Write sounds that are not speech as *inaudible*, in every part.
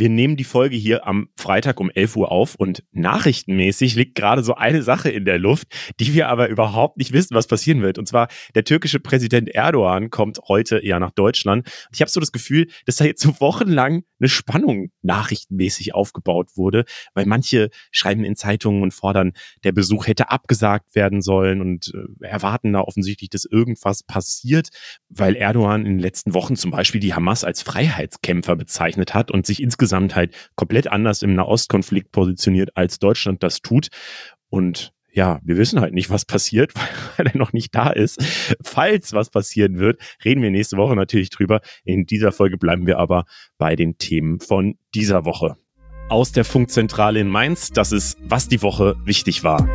wir nehmen die Folge hier am Freitag um 11 Uhr auf und nachrichtenmäßig liegt gerade so eine Sache in der Luft, die wir aber überhaupt nicht wissen, was passieren wird. Und zwar der türkische Präsident Erdogan kommt heute ja nach Deutschland. Ich habe so das Gefühl, dass da jetzt so wochenlang eine Spannung nachrichtenmäßig aufgebaut wurde, weil manche schreiben in Zeitungen und fordern, der Besuch hätte abgesagt werden sollen und äh, erwarten da offensichtlich, dass irgendwas passiert, weil Erdogan in den letzten Wochen zum Beispiel die Hamas als Freiheitskämpfer bezeichnet hat und sich insgesamt halt komplett anders im Nahostkonflikt positioniert, als Deutschland das tut. Und ja, wir wissen halt nicht, was passiert, *laughs* weil er noch nicht da ist. Falls was passieren wird, reden wir nächste Woche natürlich drüber. In dieser Folge bleiben wir aber bei den Themen von dieser Woche. Aus der Funkzentrale in Mainz, das ist, was die Woche wichtig war.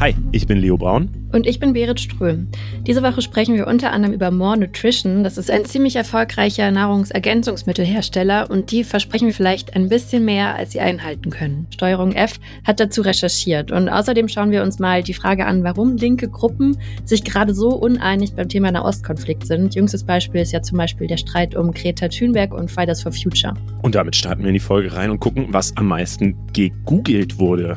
Hi, ich bin Leo Braun. Und ich bin Berit Ström. Diese Woche sprechen wir unter anderem über More Nutrition. Das ist ein ziemlich erfolgreicher Nahrungsergänzungsmittelhersteller und die versprechen wir vielleicht ein bisschen mehr, als sie einhalten können. Steuerung F hat dazu recherchiert und außerdem schauen wir uns mal die Frage an, warum linke Gruppen sich gerade so uneinig beim Thema Nahostkonflikt sind. Jüngstes Beispiel ist ja zum Beispiel der Streit um Greta Thunberg und Fridays for Future. Und damit starten wir in die Folge rein und gucken, was am meisten gegoogelt wurde.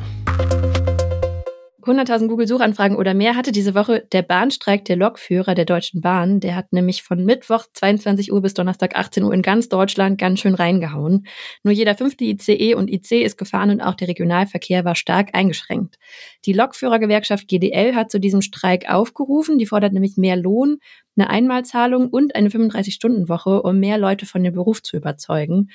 100.000 Google-Suchanfragen oder mehr hatte diese Woche der Bahnstreik der Lokführer der Deutschen Bahn. Der hat nämlich von Mittwoch 22 Uhr bis Donnerstag 18 Uhr in ganz Deutschland ganz schön reingehauen. Nur jeder fünfte ICE und IC ist gefahren und auch der Regionalverkehr war stark eingeschränkt. Die Lokführergewerkschaft GDL hat zu diesem Streik aufgerufen. Die fordert nämlich mehr Lohn, eine Einmalzahlung und eine 35-Stunden-Woche, um mehr Leute von dem Beruf zu überzeugen.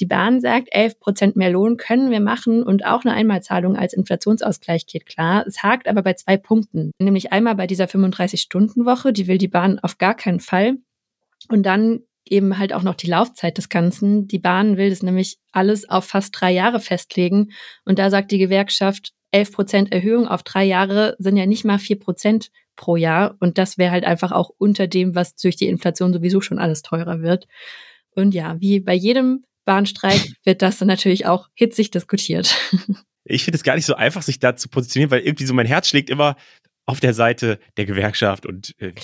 Die Bahn sagt, 11 Prozent mehr Lohn können wir machen und auch eine Einmalzahlung als Inflationsausgleich geht klar. Es hakt aber bei zwei Punkten. Nämlich einmal bei dieser 35-Stunden-Woche, die will die Bahn auf gar keinen Fall. Und dann eben halt auch noch die Laufzeit des Ganzen. Die Bahn will das nämlich alles auf fast drei Jahre festlegen. Und da sagt die Gewerkschaft, 11 Prozent Erhöhung auf drei Jahre sind ja nicht mal vier Prozent pro Jahr. Und das wäre halt einfach auch unter dem, was durch die Inflation sowieso schon alles teurer wird. Und ja, wie bei jedem Bahnstreik wird das dann natürlich auch hitzig diskutiert. *laughs* Ich finde es gar nicht so einfach, sich da zu positionieren, weil irgendwie so mein Herz schlägt immer auf der Seite der Gewerkschaft und äh,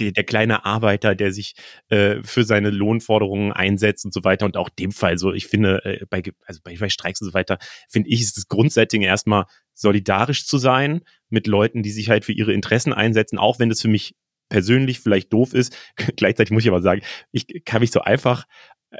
die, der kleine Arbeiter, der sich äh, für seine Lohnforderungen einsetzt und so weiter. Und auch dem Fall so, ich finde, äh, bei, also bei, bei Streiks und so weiter, finde ich, ist das Grundsetting erstmal solidarisch zu sein mit Leuten, die sich halt für ihre Interessen einsetzen, auch wenn das für mich persönlich vielleicht doof ist. *laughs* Gleichzeitig muss ich aber sagen, ich kann mich so einfach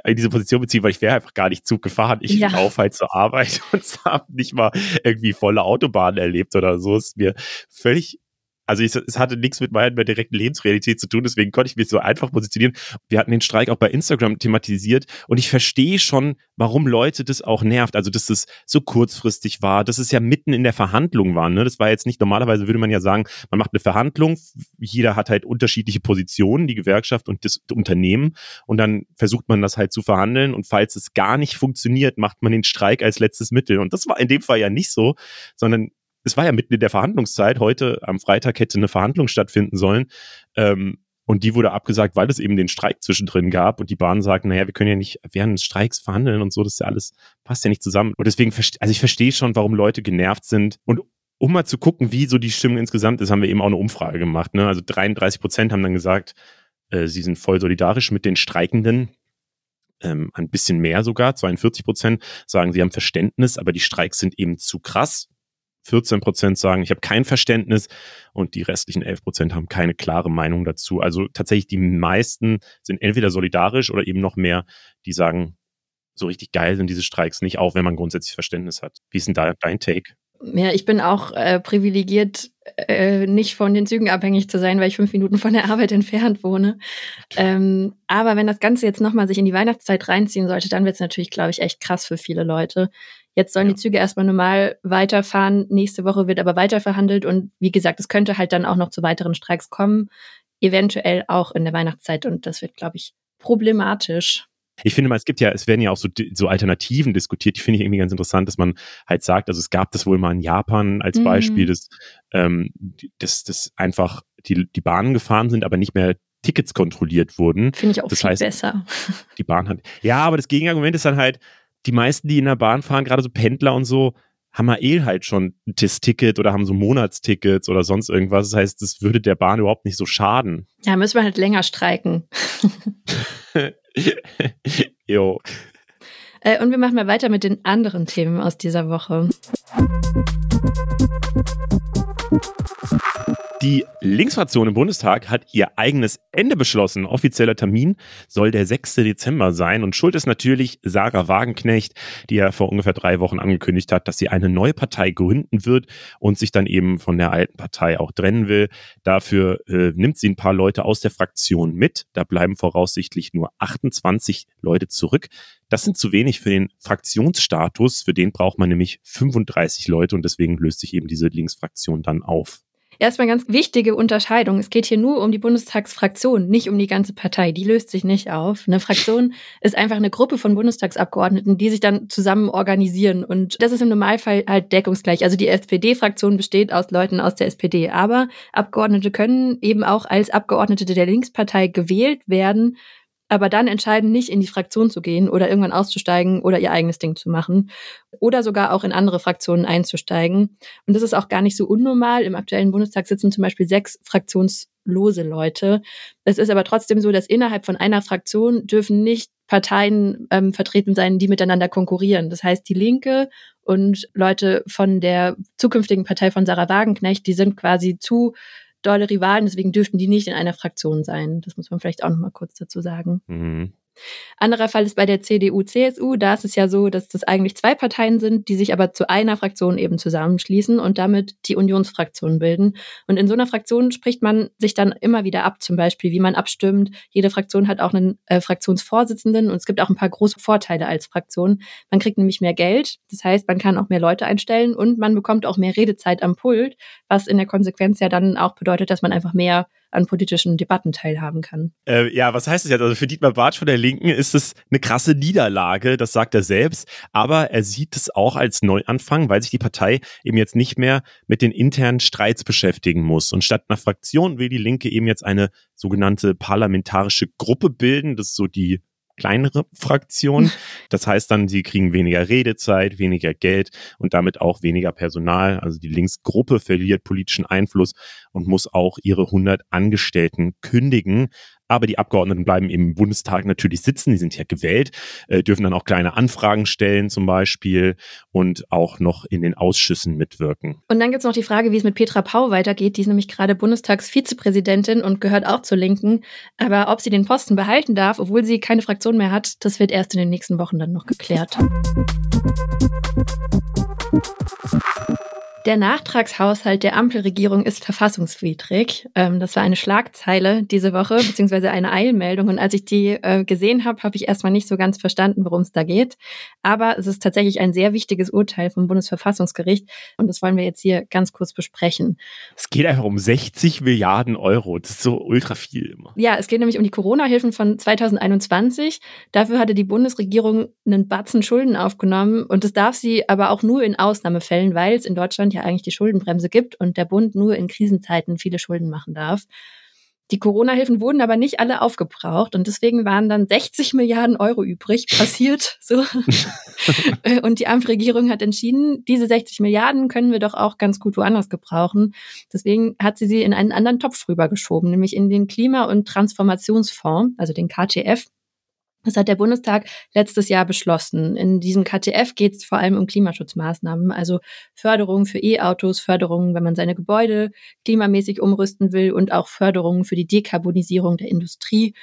in diese Position beziehen, weil ich wäre einfach gar nicht Zug gefahren. Ich ja. laufe halt zur Arbeit *laughs* und habe nicht mal irgendwie volle Autobahnen erlebt oder so. Ist mir völlig also ich, es hatte nichts mit meiner direkten Lebensrealität zu tun, deswegen konnte ich mich so einfach positionieren. Wir hatten den Streik auch bei Instagram thematisiert und ich verstehe schon, warum Leute das auch nervt. Also, dass es so kurzfristig war, dass es ja mitten in der Verhandlung war. Ne? Das war jetzt nicht, normalerweise würde man ja sagen, man macht eine Verhandlung, jeder hat halt unterschiedliche Positionen, die Gewerkschaft und das Unternehmen und dann versucht man das halt zu verhandeln und falls es gar nicht funktioniert, macht man den Streik als letztes Mittel. Und das war in dem Fall ja nicht so, sondern es war ja mitten in der Verhandlungszeit. Heute am Freitag hätte eine Verhandlung stattfinden sollen. Ähm, und die wurde abgesagt, weil es eben den Streik zwischendrin gab. Und die Bahn sagt, naja, wir können ja nicht während des Streiks verhandeln und so. Das ist ja alles, passt ja nicht zusammen. Und deswegen, also ich verstehe schon, warum Leute genervt sind. Und um mal zu gucken, wie so die Stimmung insgesamt ist, haben wir eben auch eine Umfrage gemacht. Ne? Also 33 Prozent haben dann gesagt, äh, sie sind voll solidarisch mit den Streikenden. Ähm, ein bisschen mehr sogar, 42 Prozent sagen, sie haben Verständnis, aber die Streiks sind eben zu krass. 14 Prozent sagen, ich habe kein Verständnis und die restlichen 11 Prozent haben keine klare Meinung dazu. Also tatsächlich die meisten sind entweder solidarisch oder eben noch mehr, die sagen, so richtig geil sind diese Streiks nicht, auch wenn man grundsätzlich Verständnis hat. Wie ist denn da dein Take? Ja, ich bin auch äh, privilegiert, äh, nicht von den Zügen abhängig zu sein, weil ich fünf Minuten von der Arbeit *laughs* entfernt wohne. Ähm, aber wenn das Ganze jetzt nochmal sich in die Weihnachtszeit reinziehen sollte, dann wird es natürlich, glaube ich, echt krass für viele Leute. Jetzt sollen die Züge erstmal normal weiterfahren. Nächste Woche wird aber weiter verhandelt. Und wie gesagt, es könnte halt dann auch noch zu weiteren Streiks kommen. Eventuell auch in der Weihnachtszeit. Und das wird, glaube ich, problematisch. Ich finde mal, es gibt ja, es werden ja auch so, so Alternativen diskutiert, die finde ich irgendwie ganz interessant, dass man halt sagt, also es gab das wohl mal in Japan als mhm. Beispiel, dass, ähm, dass, dass einfach die, die Bahnen gefahren sind, aber nicht mehr Tickets kontrolliert wurden. Finde ich auch das viel heißt, besser. Die Bahn hat. Ja, aber das Gegenargument ist dann halt, die meisten, die in der Bahn fahren, gerade so Pendler und so, haben wir eh halt schon ein TIS-Ticket oder haben so Monatstickets oder sonst irgendwas. Das heißt, das würde der Bahn überhaupt nicht so schaden. Ja, müssen wir halt länger streiken. *laughs* jo. Äh, und wir machen mal weiter mit den anderen Themen aus dieser Woche. Die Linksfraktion im Bundestag hat ihr eigenes Ende beschlossen. Offizieller Termin soll der 6. Dezember sein. Und schuld ist natürlich Sarah Wagenknecht, die ja vor ungefähr drei Wochen angekündigt hat, dass sie eine neue Partei gründen wird und sich dann eben von der alten Partei auch trennen will. Dafür äh, nimmt sie ein paar Leute aus der Fraktion mit. Da bleiben voraussichtlich nur 28 Leute zurück. Das sind zu wenig für den Fraktionsstatus. Für den braucht man nämlich 35 Leute und deswegen löst sich eben diese Linksfraktion dann auf. Erstmal ganz wichtige Unterscheidung. Es geht hier nur um die Bundestagsfraktion, nicht um die ganze Partei. Die löst sich nicht auf. Eine Fraktion *laughs* ist einfach eine Gruppe von Bundestagsabgeordneten, die sich dann zusammen organisieren. Und das ist im Normalfall halt deckungsgleich. Also die SPD-Fraktion besteht aus Leuten aus der SPD. Aber Abgeordnete können eben auch als Abgeordnete der Linkspartei gewählt werden aber dann entscheiden, nicht in die Fraktion zu gehen oder irgendwann auszusteigen oder ihr eigenes Ding zu machen oder sogar auch in andere Fraktionen einzusteigen. Und das ist auch gar nicht so unnormal. Im aktuellen Bundestag sitzen zum Beispiel sechs fraktionslose Leute. Es ist aber trotzdem so, dass innerhalb von einer Fraktion dürfen nicht Parteien ähm, vertreten sein, die miteinander konkurrieren. Das heißt, die Linke und Leute von der zukünftigen Partei von Sarah Wagenknecht, die sind quasi zu dolle Rivalen, deswegen dürften die nicht in einer Fraktion sein. Das muss man vielleicht auch noch mal kurz dazu sagen. Mhm. Anderer Fall ist bei der CDU, CSU. Da ist es ja so, dass das eigentlich zwei Parteien sind, die sich aber zu einer Fraktion eben zusammenschließen und damit die Unionsfraktion bilden. Und in so einer Fraktion spricht man sich dann immer wieder ab, zum Beispiel, wie man abstimmt. Jede Fraktion hat auch einen äh, Fraktionsvorsitzenden und es gibt auch ein paar große Vorteile als Fraktion. Man kriegt nämlich mehr Geld, das heißt, man kann auch mehr Leute einstellen und man bekommt auch mehr Redezeit am Pult, was in der Konsequenz ja dann auch bedeutet, dass man einfach mehr an politischen Debatten teilhaben kann. Äh, ja, was heißt das jetzt? Also für Dietmar Bartsch von der Linken ist es eine krasse Niederlage, das sagt er selbst, aber er sieht es auch als Neuanfang, weil sich die Partei eben jetzt nicht mehr mit den internen Streits beschäftigen muss. Und statt einer Fraktion will die Linke eben jetzt eine sogenannte parlamentarische Gruppe bilden. Das ist so die kleinere Fraktion. Das heißt dann, sie kriegen weniger Redezeit, weniger Geld und damit auch weniger Personal. Also die Linksgruppe verliert politischen Einfluss und muss auch ihre 100 Angestellten kündigen. Aber die Abgeordneten bleiben im Bundestag natürlich sitzen, die sind ja gewählt, äh, dürfen dann auch kleine Anfragen stellen zum Beispiel und auch noch in den Ausschüssen mitwirken. Und dann gibt es noch die Frage, wie es mit Petra Pau weitergeht. Die ist nämlich gerade Bundestagsvizepräsidentin und gehört auch zur Linken. Aber ob sie den Posten behalten darf, obwohl sie keine Fraktion mehr hat, das wird erst in den nächsten Wochen dann noch geklärt. Der Nachtragshaushalt der Ampelregierung ist verfassungswidrig. Ähm, das war eine Schlagzeile diese Woche, beziehungsweise eine Eilmeldung. Und als ich die äh, gesehen habe, habe ich erstmal nicht so ganz verstanden, worum es da geht. Aber es ist tatsächlich ein sehr wichtiges Urteil vom Bundesverfassungsgericht. Und das wollen wir jetzt hier ganz kurz besprechen. Es geht einfach um 60 Milliarden Euro. Das ist so ultra viel immer. Ja, es geht nämlich um die Corona-Hilfen von 2021. Dafür hatte die Bundesregierung einen Batzen Schulden aufgenommen. Und das darf sie aber auch nur in Ausnahmefällen, weil es in Deutschland ja eigentlich die Schuldenbremse gibt und der Bund nur in Krisenzeiten viele Schulden machen darf. Die Corona-Hilfen wurden aber nicht alle aufgebraucht und deswegen waren dann 60 Milliarden Euro übrig, passiert *laughs* so. und die Ampelregierung hat entschieden, diese 60 Milliarden können wir doch auch ganz gut woanders gebrauchen. Deswegen hat sie sie in einen anderen Topf rübergeschoben, nämlich in den Klima- und Transformationsfonds, also den KTF. Das hat der Bundestag letztes Jahr beschlossen. In diesem KTF geht es vor allem um Klimaschutzmaßnahmen, also Förderung für E-Autos, Förderung, wenn man seine Gebäude klimamäßig umrüsten will und auch Förderung für die Dekarbonisierung der Industrie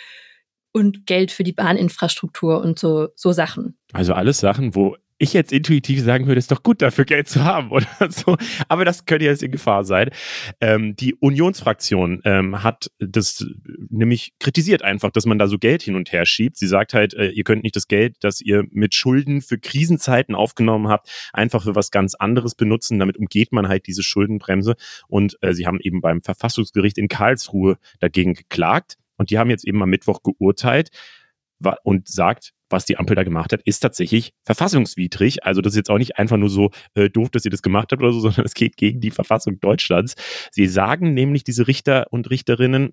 und Geld für die Bahninfrastruktur und so, so Sachen. Also alles Sachen, wo ich jetzt intuitiv sagen würde, ist doch gut, dafür Geld zu haben *laughs* oder so. Aber das könnte jetzt in Gefahr sein. Ähm, die Unionsfraktion ähm, hat das nämlich kritisiert einfach, dass man da so Geld hin und her schiebt. Sie sagt halt, äh, ihr könnt nicht das Geld, das ihr mit Schulden für Krisenzeiten aufgenommen habt, einfach für was ganz anderes benutzen. Damit umgeht man halt diese Schuldenbremse. Und äh, sie haben eben beim Verfassungsgericht in Karlsruhe dagegen geklagt. Und die haben jetzt eben am Mittwoch geurteilt und sagt, was die Ampel da gemacht hat, ist tatsächlich verfassungswidrig. Also das ist jetzt auch nicht einfach nur so äh, doof, dass ihr das gemacht habt oder so, *laughs* sondern es geht gegen die Verfassung Deutschlands. Sie sagen nämlich diese Richter und Richterinnen,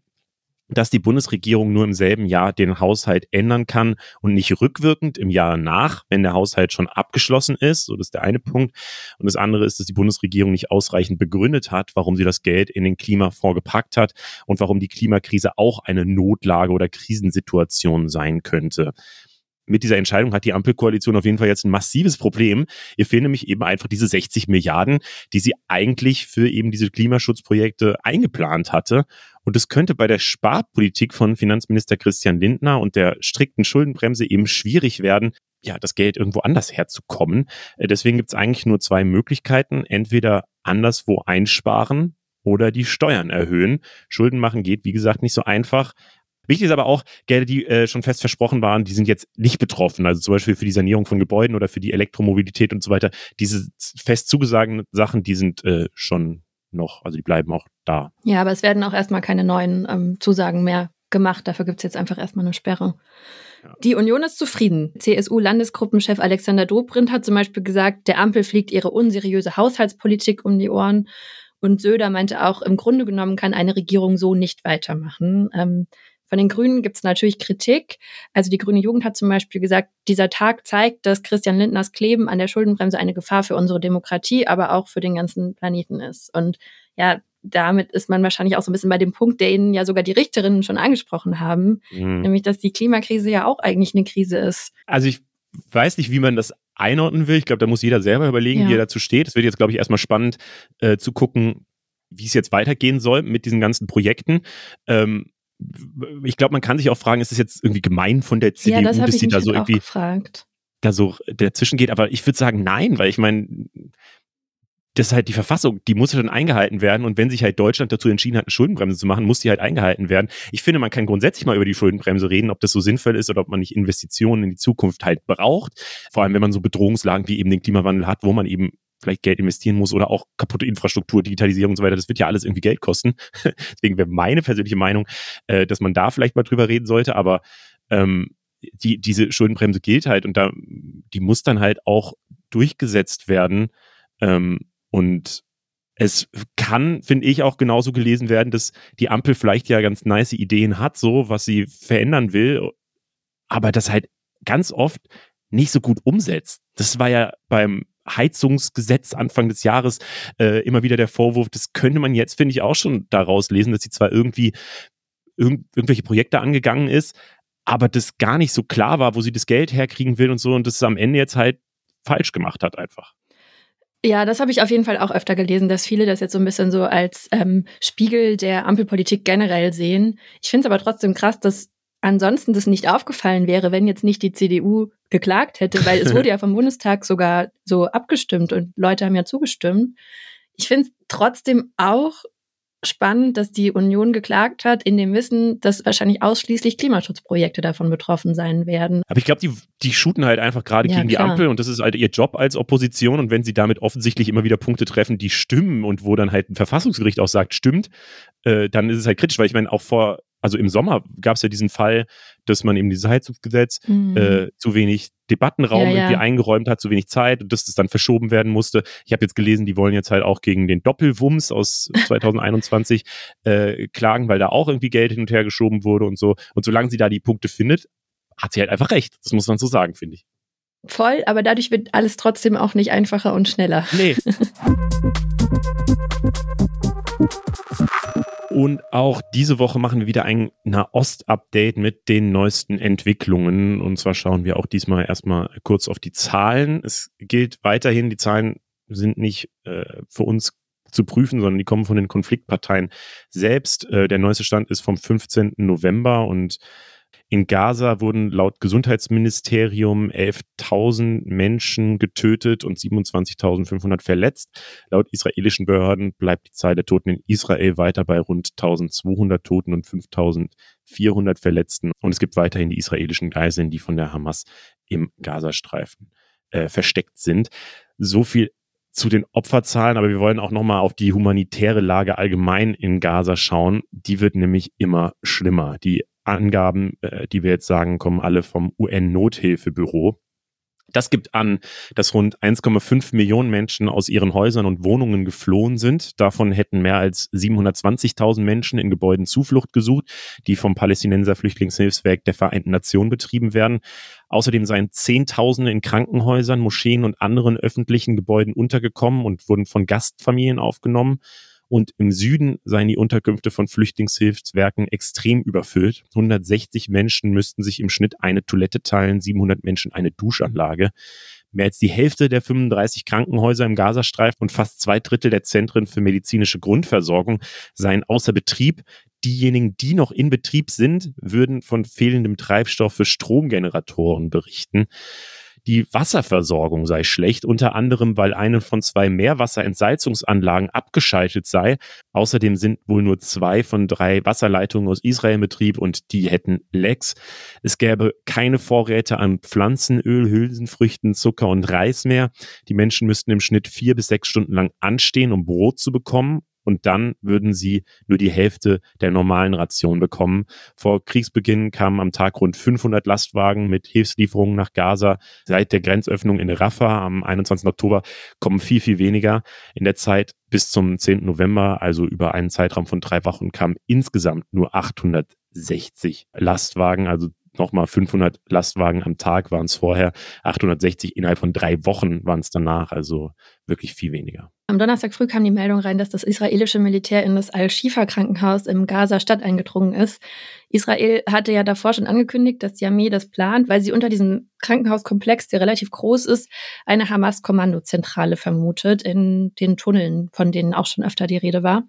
dass die Bundesregierung nur im selben Jahr den Haushalt ändern kann und nicht rückwirkend im Jahr nach, wenn der Haushalt schon abgeschlossen ist. So, das ist der eine Punkt. Und das andere ist, dass die Bundesregierung nicht ausreichend begründet hat, warum sie das Geld in den Klimafonds gepackt hat und warum die Klimakrise auch eine Notlage oder Krisensituation sein könnte mit dieser Entscheidung hat die Ampelkoalition auf jeden Fall jetzt ein massives Problem. Ihr fehlen nämlich eben einfach diese 60 Milliarden, die sie eigentlich für eben diese Klimaschutzprojekte eingeplant hatte. Und es könnte bei der Sparpolitik von Finanzminister Christian Lindner und der strikten Schuldenbremse eben schwierig werden, ja, das Geld irgendwo anders herzukommen. Äh, deswegen gibt es eigentlich nur zwei Möglichkeiten. Entweder anderswo einsparen oder die Steuern erhöhen. Schulden machen geht, wie gesagt, nicht so einfach. Wichtig ist aber auch, Gelder, die äh, schon fest versprochen waren, die sind jetzt nicht betroffen. Also zum Beispiel für die Sanierung von Gebäuden oder für die Elektromobilität und so weiter. Diese fest zugesagten Sachen, die sind äh, schon noch, also die bleiben auch da. Ja, aber es werden auch erstmal keine neuen ähm, Zusagen mehr gemacht. Dafür gibt es jetzt einfach erstmal eine Sperre. Ja. Die Union ist zufrieden. CSU-Landesgruppenchef Alexander Dobrindt hat zum Beispiel gesagt, der Ampel fliegt ihre unseriöse Haushaltspolitik um die Ohren. Und Söder meinte auch, im Grunde genommen kann eine Regierung so nicht weitermachen. Ähm, von den Grünen gibt es natürlich Kritik. Also die Grüne Jugend hat zum Beispiel gesagt, dieser Tag zeigt, dass Christian Lindners Kleben an der Schuldenbremse eine Gefahr für unsere Demokratie, aber auch für den ganzen Planeten ist. Und ja, damit ist man wahrscheinlich auch so ein bisschen bei dem Punkt, den ja sogar die Richterinnen schon angesprochen haben, mhm. nämlich dass die Klimakrise ja auch eigentlich eine Krise ist. Also ich weiß nicht, wie man das einordnen will. Ich glaube, da muss jeder selber überlegen, ja. wie er dazu steht. Es wird jetzt, glaube ich, erstmal spannend äh, zu gucken, wie es jetzt weitergehen soll mit diesen ganzen Projekten. Ähm, ich glaube, man kann sich auch fragen, ist es jetzt irgendwie gemein von der CDU, ja, das dass sie da so irgendwie gefragt. da so dazwischen geht? Aber ich würde sagen, nein, weil ich meine, das ist halt die Verfassung, die muss dann eingehalten werden. Und wenn sich halt Deutschland dazu entschieden hat, eine Schuldenbremse zu machen, muss die halt eingehalten werden. Ich finde, man kann grundsätzlich mal über die Schuldenbremse reden, ob das so sinnvoll ist oder ob man nicht Investitionen in die Zukunft halt braucht. Vor allem, wenn man so Bedrohungslagen wie eben den Klimawandel hat, wo man eben vielleicht Geld investieren muss oder auch kaputte Infrastruktur, Digitalisierung und so weiter. Das wird ja alles irgendwie Geld kosten. *laughs* Deswegen wäre meine persönliche Meinung, äh, dass man da vielleicht mal drüber reden sollte. Aber ähm, die, diese Schuldenbremse gilt halt und da, die muss dann halt auch durchgesetzt werden. Ähm, und es kann, finde ich, auch genauso gelesen werden, dass die Ampel vielleicht ja ganz nice Ideen hat, so was sie verändern will, aber das halt ganz oft nicht so gut umsetzt. Das war ja beim Heizungsgesetz Anfang des Jahres äh, immer wieder der Vorwurf, das könnte man jetzt, finde ich, auch schon daraus lesen, dass sie zwar irgendwie irg irgendwelche Projekte angegangen ist, aber das gar nicht so klar war, wo sie das Geld herkriegen will und so und das am Ende jetzt halt falsch gemacht hat einfach. Ja, das habe ich auf jeden Fall auch öfter gelesen, dass viele das jetzt so ein bisschen so als ähm, Spiegel der Ampelpolitik generell sehen. Ich finde es aber trotzdem krass, dass ansonsten das nicht aufgefallen wäre, wenn jetzt nicht die CDU geklagt hätte, weil es wurde ja vom *laughs* Bundestag sogar so abgestimmt und Leute haben ja zugestimmt. Ich finde es trotzdem auch spannend, dass die Union geklagt hat, in dem Wissen, dass wahrscheinlich ausschließlich Klimaschutzprojekte davon betroffen sein werden. Aber ich glaube, die, die shooten halt einfach gerade ja, gegen klar. die Ampel und das ist halt ihr Job als Opposition. Und wenn sie damit offensichtlich immer wieder Punkte treffen, die stimmen und wo dann halt ein Verfassungsgericht auch sagt, stimmt, äh, dann ist es halt kritisch, weil ich meine, auch vor also im Sommer gab es ja diesen Fall, dass man eben dieses Heizungsgesetz mhm. äh, zu wenig Debattenraum ja, irgendwie eingeräumt hat, zu wenig Zeit und dass das dann verschoben werden musste. Ich habe jetzt gelesen, die wollen jetzt halt auch gegen den Doppelwumms aus *laughs* 2021 äh, klagen, weil da auch irgendwie Geld hin und her geschoben wurde und so. Und solange sie da die Punkte findet, hat sie halt einfach recht. Das muss man so sagen, finde ich. Voll, aber dadurch wird alles trotzdem auch nicht einfacher und schneller. Nee. *laughs* Und auch diese Woche machen wir wieder ein Nahost-Update mit den neuesten Entwicklungen. Und zwar schauen wir auch diesmal erstmal kurz auf die Zahlen. Es gilt weiterhin, die Zahlen sind nicht äh, für uns zu prüfen, sondern die kommen von den Konfliktparteien selbst. Äh, der neueste Stand ist vom 15. November und in Gaza wurden laut Gesundheitsministerium 11.000 Menschen getötet und 27.500 verletzt. Laut israelischen Behörden bleibt die Zahl der Toten in Israel weiter bei rund 1.200 Toten und 5.400 Verletzten. Und es gibt weiterhin die israelischen Geiseln, die von der Hamas im Gazastreifen äh, versteckt sind. So viel zu den Opferzahlen, aber wir wollen auch nochmal auf die humanitäre Lage allgemein in Gaza schauen. Die wird nämlich immer schlimmer. Die Angaben, äh, die wir jetzt sagen, kommen alle vom UN-Nothilfebüro. Das gibt an, dass rund 1,5 Millionen Menschen aus ihren Häusern und Wohnungen geflohen sind. Davon hätten mehr als 720.000 Menschen in Gebäuden Zuflucht gesucht, die vom Palästinenser Flüchtlingshilfswerk der Vereinten Nationen betrieben werden. Außerdem seien Zehntausende in Krankenhäusern, Moscheen und anderen öffentlichen Gebäuden untergekommen und wurden von Gastfamilien aufgenommen. Und im Süden seien die Unterkünfte von Flüchtlingshilfswerken extrem überfüllt. 160 Menschen müssten sich im Schnitt eine Toilette teilen, 700 Menschen eine Duschanlage. Mehr als die Hälfte der 35 Krankenhäuser im Gazastreifen und fast zwei Drittel der Zentren für medizinische Grundversorgung seien außer Betrieb. Diejenigen, die noch in Betrieb sind, würden von fehlendem Treibstoff für Stromgeneratoren berichten. Die Wasserversorgung sei schlecht, unter anderem, weil eine von zwei Meerwasserentsalzungsanlagen abgeschaltet sei. Außerdem sind wohl nur zwei von drei Wasserleitungen aus Israel in Betrieb und die hätten Lecks. Es gäbe keine Vorräte an Pflanzenöl, Hülsenfrüchten, Zucker und Reis mehr. Die Menschen müssten im Schnitt vier bis sechs Stunden lang anstehen, um Brot zu bekommen und dann würden sie nur die Hälfte der normalen Ration bekommen. Vor Kriegsbeginn kamen am Tag rund 500 Lastwagen mit Hilfslieferungen nach Gaza. Seit der Grenzöffnung in Rafah am 21. Oktober kommen viel, viel weniger. In der Zeit bis zum 10. November, also über einen Zeitraum von drei Wochen, kamen insgesamt nur 860 Lastwagen, also nochmal 500 Lastwagen am Tag waren es vorher, 860 innerhalb von drei Wochen waren es danach, also wirklich viel weniger. Am Donnerstag früh kam die Meldung rein, dass das israelische Militär in das Al-Shifa-Krankenhaus im Gaza-Stadt eingedrungen ist. Israel hatte ja davor schon angekündigt, dass die Armee das plant, weil sie unter diesem Krankenhauskomplex, der relativ groß ist, eine Hamas-Kommandozentrale vermutet in den Tunneln, von denen auch schon öfter die Rede war.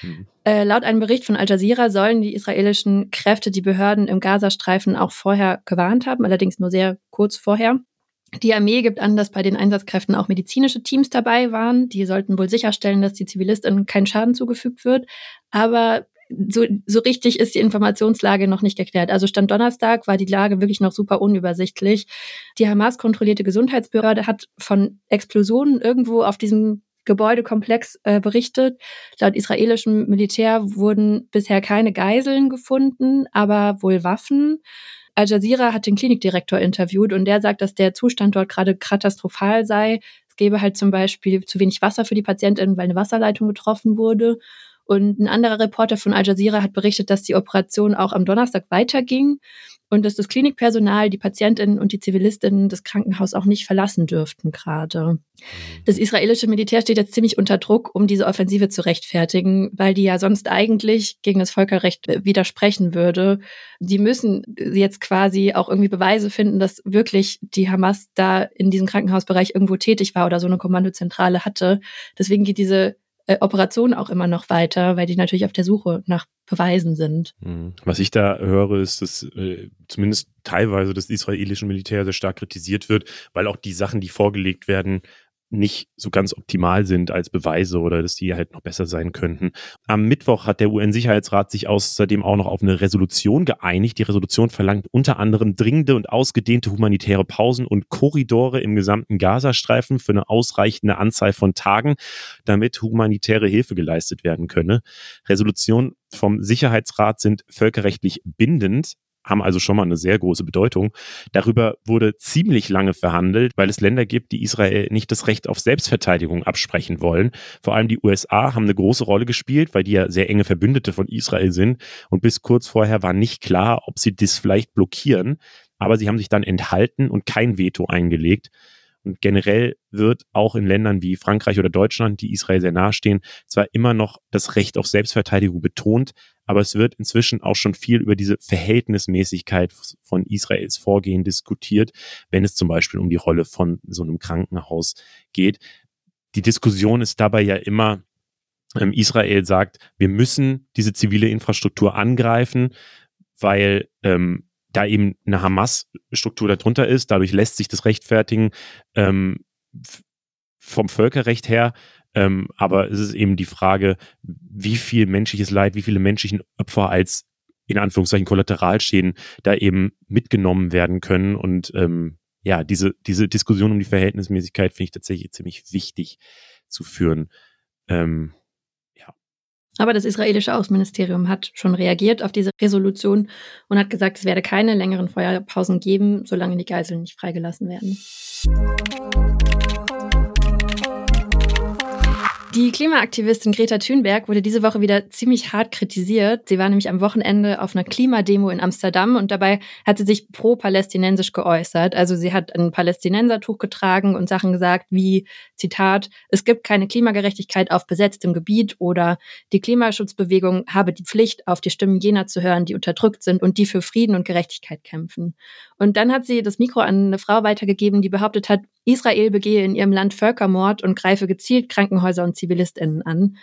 Mhm. Äh, laut einem Bericht von Al Jazeera sollen die israelischen Kräfte die Behörden im Gazastreifen auch vorher gewarnt haben, allerdings nur sehr kurz vorher. Die Armee gibt an, dass bei den Einsatzkräften auch medizinische Teams dabei waren. Die sollten wohl sicherstellen, dass die Zivilistin keinen Schaden zugefügt wird. Aber so, so richtig ist die Informationslage noch nicht geklärt. Also Stand Donnerstag war die Lage wirklich noch super unübersichtlich. Die Hamas-kontrollierte Gesundheitsbehörde hat von Explosionen irgendwo auf diesem Gebäudekomplex äh, berichtet. Laut israelischem Militär wurden bisher keine Geiseln gefunden, aber wohl Waffen. Al Jazeera hat den Klinikdirektor interviewt und der sagt, dass der Zustand dort gerade katastrophal sei. Es gäbe halt zum Beispiel zu wenig Wasser für die Patientin, weil eine Wasserleitung getroffen wurde. Und ein anderer Reporter von Al Jazeera hat berichtet, dass die Operation auch am Donnerstag weiterging und dass das Klinikpersonal, die Patientinnen und die Zivilistinnen das Krankenhaus auch nicht verlassen dürften gerade. Mhm. Das israelische Militär steht jetzt ziemlich unter Druck, um diese Offensive zu rechtfertigen, weil die ja sonst eigentlich gegen das Völkerrecht äh, widersprechen würde. Die müssen jetzt quasi auch irgendwie Beweise finden, dass wirklich die Hamas da in diesem Krankenhausbereich irgendwo tätig war oder so eine Kommandozentrale hatte. Deswegen geht diese äh, Operation auch immer noch weiter, weil die natürlich auf der Suche nach Beweisen sind. Mhm. Was ich da höre, ist, dass äh, zumindest teilweise das israelische Militär sehr stark kritisiert wird, weil auch die Sachen, die vorgelegt werden, nicht so ganz optimal sind als Beweise oder dass die halt noch besser sein könnten. Am Mittwoch hat der UN-Sicherheitsrat sich außerdem auch noch auf eine Resolution geeinigt. Die Resolution verlangt unter anderem dringende und ausgedehnte humanitäre Pausen und Korridore im gesamten Gazastreifen für eine ausreichende Anzahl von Tagen, damit humanitäre Hilfe geleistet werden könne. Resolutionen vom Sicherheitsrat sind völkerrechtlich bindend, haben also schon mal eine sehr große Bedeutung. Darüber wurde ziemlich lange verhandelt, weil es Länder gibt, die Israel nicht das Recht auf Selbstverteidigung absprechen wollen. Vor allem die USA haben eine große Rolle gespielt, weil die ja sehr enge Verbündete von Israel sind. Und bis kurz vorher war nicht klar, ob sie das vielleicht blockieren. Aber sie haben sich dann enthalten und kein Veto eingelegt. Und generell wird auch in Ländern wie Frankreich oder Deutschland, die Israel sehr nahestehen, zwar immer noch das Recht auf Selbstverteidigung betont, aber es wird inzwischen auch schon viel über diese Verhältnismäßigkeit von Israels Vorgehen diskutiert, wenn es zum Beispiel um die Rolle von so einem Krankenhaus geht. Die Diskussion ist dabei ja immer, ähm, Israel sagt, wir müssen diese zivile Infrastruktur angreifen, weil ähm, da eben eine Hamas-Struktur darunter ist. Dadurch lässt sich das rechtfertigen ähm, vom Völkerrecht her. Ähm, aber es ist eben die Frage, wie viel menschliches Leid, wie viele menschlichen Opfer als in Anführungszeichen Kollateralschäden da eben mitgenommen werden können. Und ähm, ja, diese, diese Diskussion um die Verhältnismäßigkeit finde ich tatsächlich ziemlich wichtig zu führen. Ähm. Aber das israelische Außenministerium hat schon reagiert auf diese Resolution und hat gesagt, es werde keine längeren Feuerpausen geben, solange die Geiseln nicht freigelassen werden. Die Klimaaktivistin Greta Thunberg wurde diese Woche wieder ziemlich hart kritisiert. Sie war nämlich am Wochenende auf einer Klimademo in Amsterdam und dabei hat sie sich pro-palästinensisch geäußert. Also sie hat ein Palästinensertuch getragen und Sachen gesagt wie, Zitat, es gibt keine Klimagerechtigkeit auf besetztem Gebiet oder die Klimaschutzbewegung habe die Pflicht, auf die Stimmen jener zu hören, die unterdrückt sind und die für Frieden und Gerechtigkeit kämpfen. Und dann hat sie das Mikro an eine Frau weitergegeben, die behauptet hat, Israel begehe in ihrem Land Völkermord und greife gezielt Krankenhäuser und ZivilistInnen an.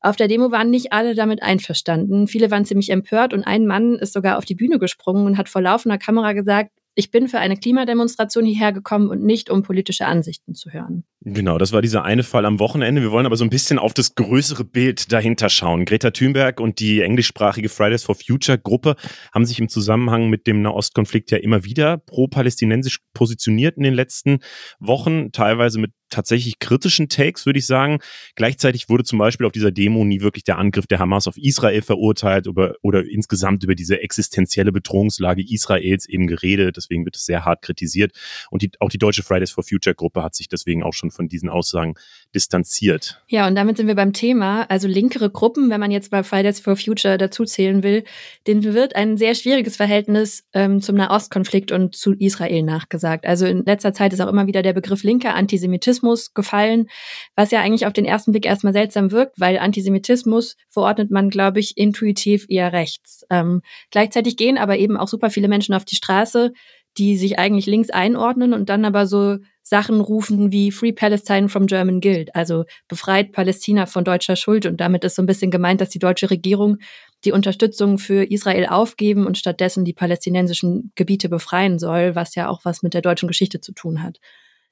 Auf der Demo waren nicht alle damit einverstanden. Viele waren ziemlich empört und ein Mann ist sogar auf die Bühne gesprungen und hat vor laufender Kamera gesagt, ich bin für eine Klimademonstration hierher gekommen und nicht um politische Ansichten zu hören. Genau, das war dieser eine Fall am Wochenende. Wir wollen aber so ein bisschen auf das größere Bild dahinter schauen. Greta Thunberg und die englischsprachige Fridays for Future Gruppe haben sich im Zusammenhang mit dem Nahostkonflikt ja immer wieder pro-palästinensisch positioniert in den letzten Wochen, teilweise mit tatsächlich kritischen Takes, würde ich sagen. Gleichzeitig wurde zum Beispiel auf dieser Demo nie wirklich der Angriff der Hamas auf Israel verurteilt oder, oder insgesamt über diese existenzielle Bedrohungslage Israels eben geredet. Deswegen wird es sehr hart kritisiert. Und die, auch die deutsche Fridays for Future Gruppe hat sich deswegen auch schon von diesen Aussagen distanziert. Ja, und damit sind wir beim Thema. Also linkere Gruppen, wenn man jetzt bei Fridays for Future dazuzählen will, denen wird ein sehr schwieriges Verhältnis ähm, zum Nahostkonflikt und zu Israel nachgesagt. Also in letzter Zeit ist auch immer wieder der Begriff linker Antisemitismus gefallen, was ja eigentlich auf den ersten Blick erstmal seltsam wirkt, weil Antisemitismus verordnet man, glaube ich, intuitiv eher rechts. Ähm, gleichzeitig gehen aber eben auch super viele Menschen auf die Straße, die sich eigentlich links einordnen und dann aber so Sachen rufen wie Free Palestine from German Guild, also befreit Palästina von deutscher Schuld. Und damit ist so ein bisschen gemeint, dass die deutsche Regierung die Unterstützung für Israel aufgeben und stattdessen die palästinensischen Gebiete befreien soll, was ja auch was mit der deutschen Geschichte zu tun hat.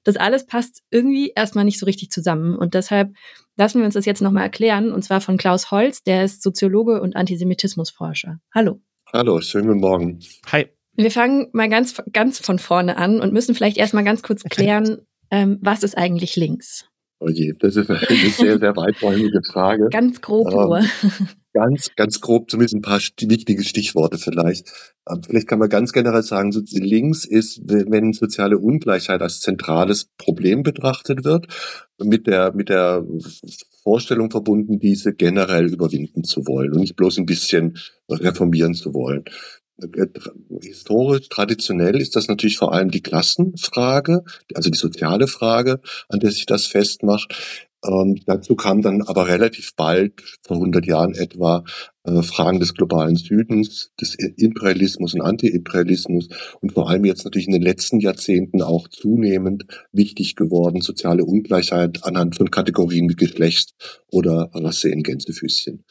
Das alles passt irgendwie erstmal nicht so richtig zusammen. Und deshalb lassen wir uns das jetzt nochmal erklären, und zwar von Klaus Holz, der ist Soziologe und Antisemitismusforscher. Hallo. Hallo, schönen guten Morgen. Hi. Wir fangen mal ganz, ganz von vorne an und müssen vielleicht erstmal ganz kurz klären, ähm, was ist eigentlich links? Oh je, das ist eine sehr, sehr *laughs* weiträumige Frage. ganz grob ähm, nur. Ganz, ganz grob, zumindest ein paar wichtige Stichworte vielleicht. Ähm, vielleicht kann man ganz generell sagen, links ist, wenn soziale Ungleichheit als zentrales Problem betrachtet wird, mit der, mit der Vorstellung verbunden, diese generell überwinden zu wollen und nicht bloß ein bisschen reformieren zu wollen. Äh, historisch, traditionell ist das natürlich vor allem die Klassenfrage, also die soziale Frage, an der sich das festmacht. Ähm, dazu kam dann aber relativ bald, vor 100 Jahren etwa, äh, Fragen des globalen Südens, des Imperialismus und Anti-Imperialismus und vor allem jetzt natürlich in den letzten Jahrzehnten auch zunehmend wichtig geworden, soziale Ungleichheit anhand von Kategorien wie Geschlecht oder Rasse in Gänsefüßchen.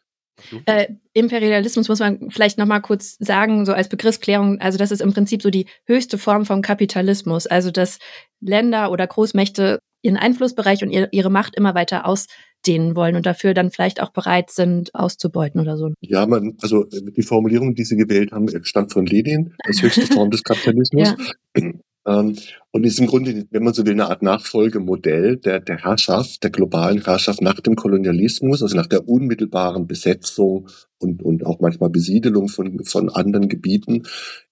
Äh, Imperialismus muss man vielleicht noch mal kurz sagen, so als Begriffsklärung. Also das ist im Prinzip so die höchste Form von Kapitalismus. Also dass Länder oder Großmächte ihren Einflussbereich und ihre Macht immer weiter ausdehnen wollen und dafür dann vielleicht auch bereit sind, auszubeuten oder so. Ja, man, also die Formulierung, die Sie gewählt haben, stammt von Lenin, als höchste Form des Kapitalismus. ja. Ähm, und ist im Grunde, wenn man so will, eine Art Nachfolgemodell der, der Herrschaft, der globalen Herrschaft nach dem Kolonialismus, also nach der unmittelbaren Besetzung und, und auch manchmal Besiedelung von, von anderen Gebieten.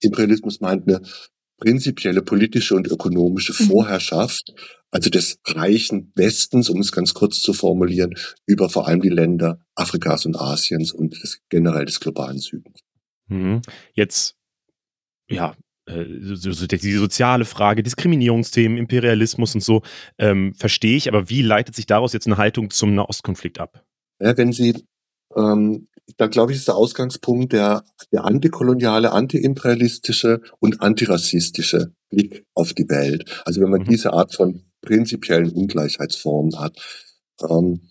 Imperialismus meint eine prinzipielle politische und ökonomische mhm. Vorherrschaft, also des reichen Westens, um es ganz kurz zu formulieren, über vor allem die Länder Afrikas und Asiens und des, generell des globalen Südens. Mhm. Jetzt, ja, so, so, die soziale Frage, Diskriminierungsthemen, Imperialismus und so, ähm, verstehe ich, aber wie leitet sich daraus jetzt eine Haltung zum Nahostkonflikt ab? Ja, wenn Sie ähm, da glaube ich, ist der Ausgangspunkt der, der antikoloniale, antiimperialistische und antirassistische Blick auf die Welt. Also wenn man mhm. diese Art von prinzipiellen Ungleichheitsformen hat. Ähm,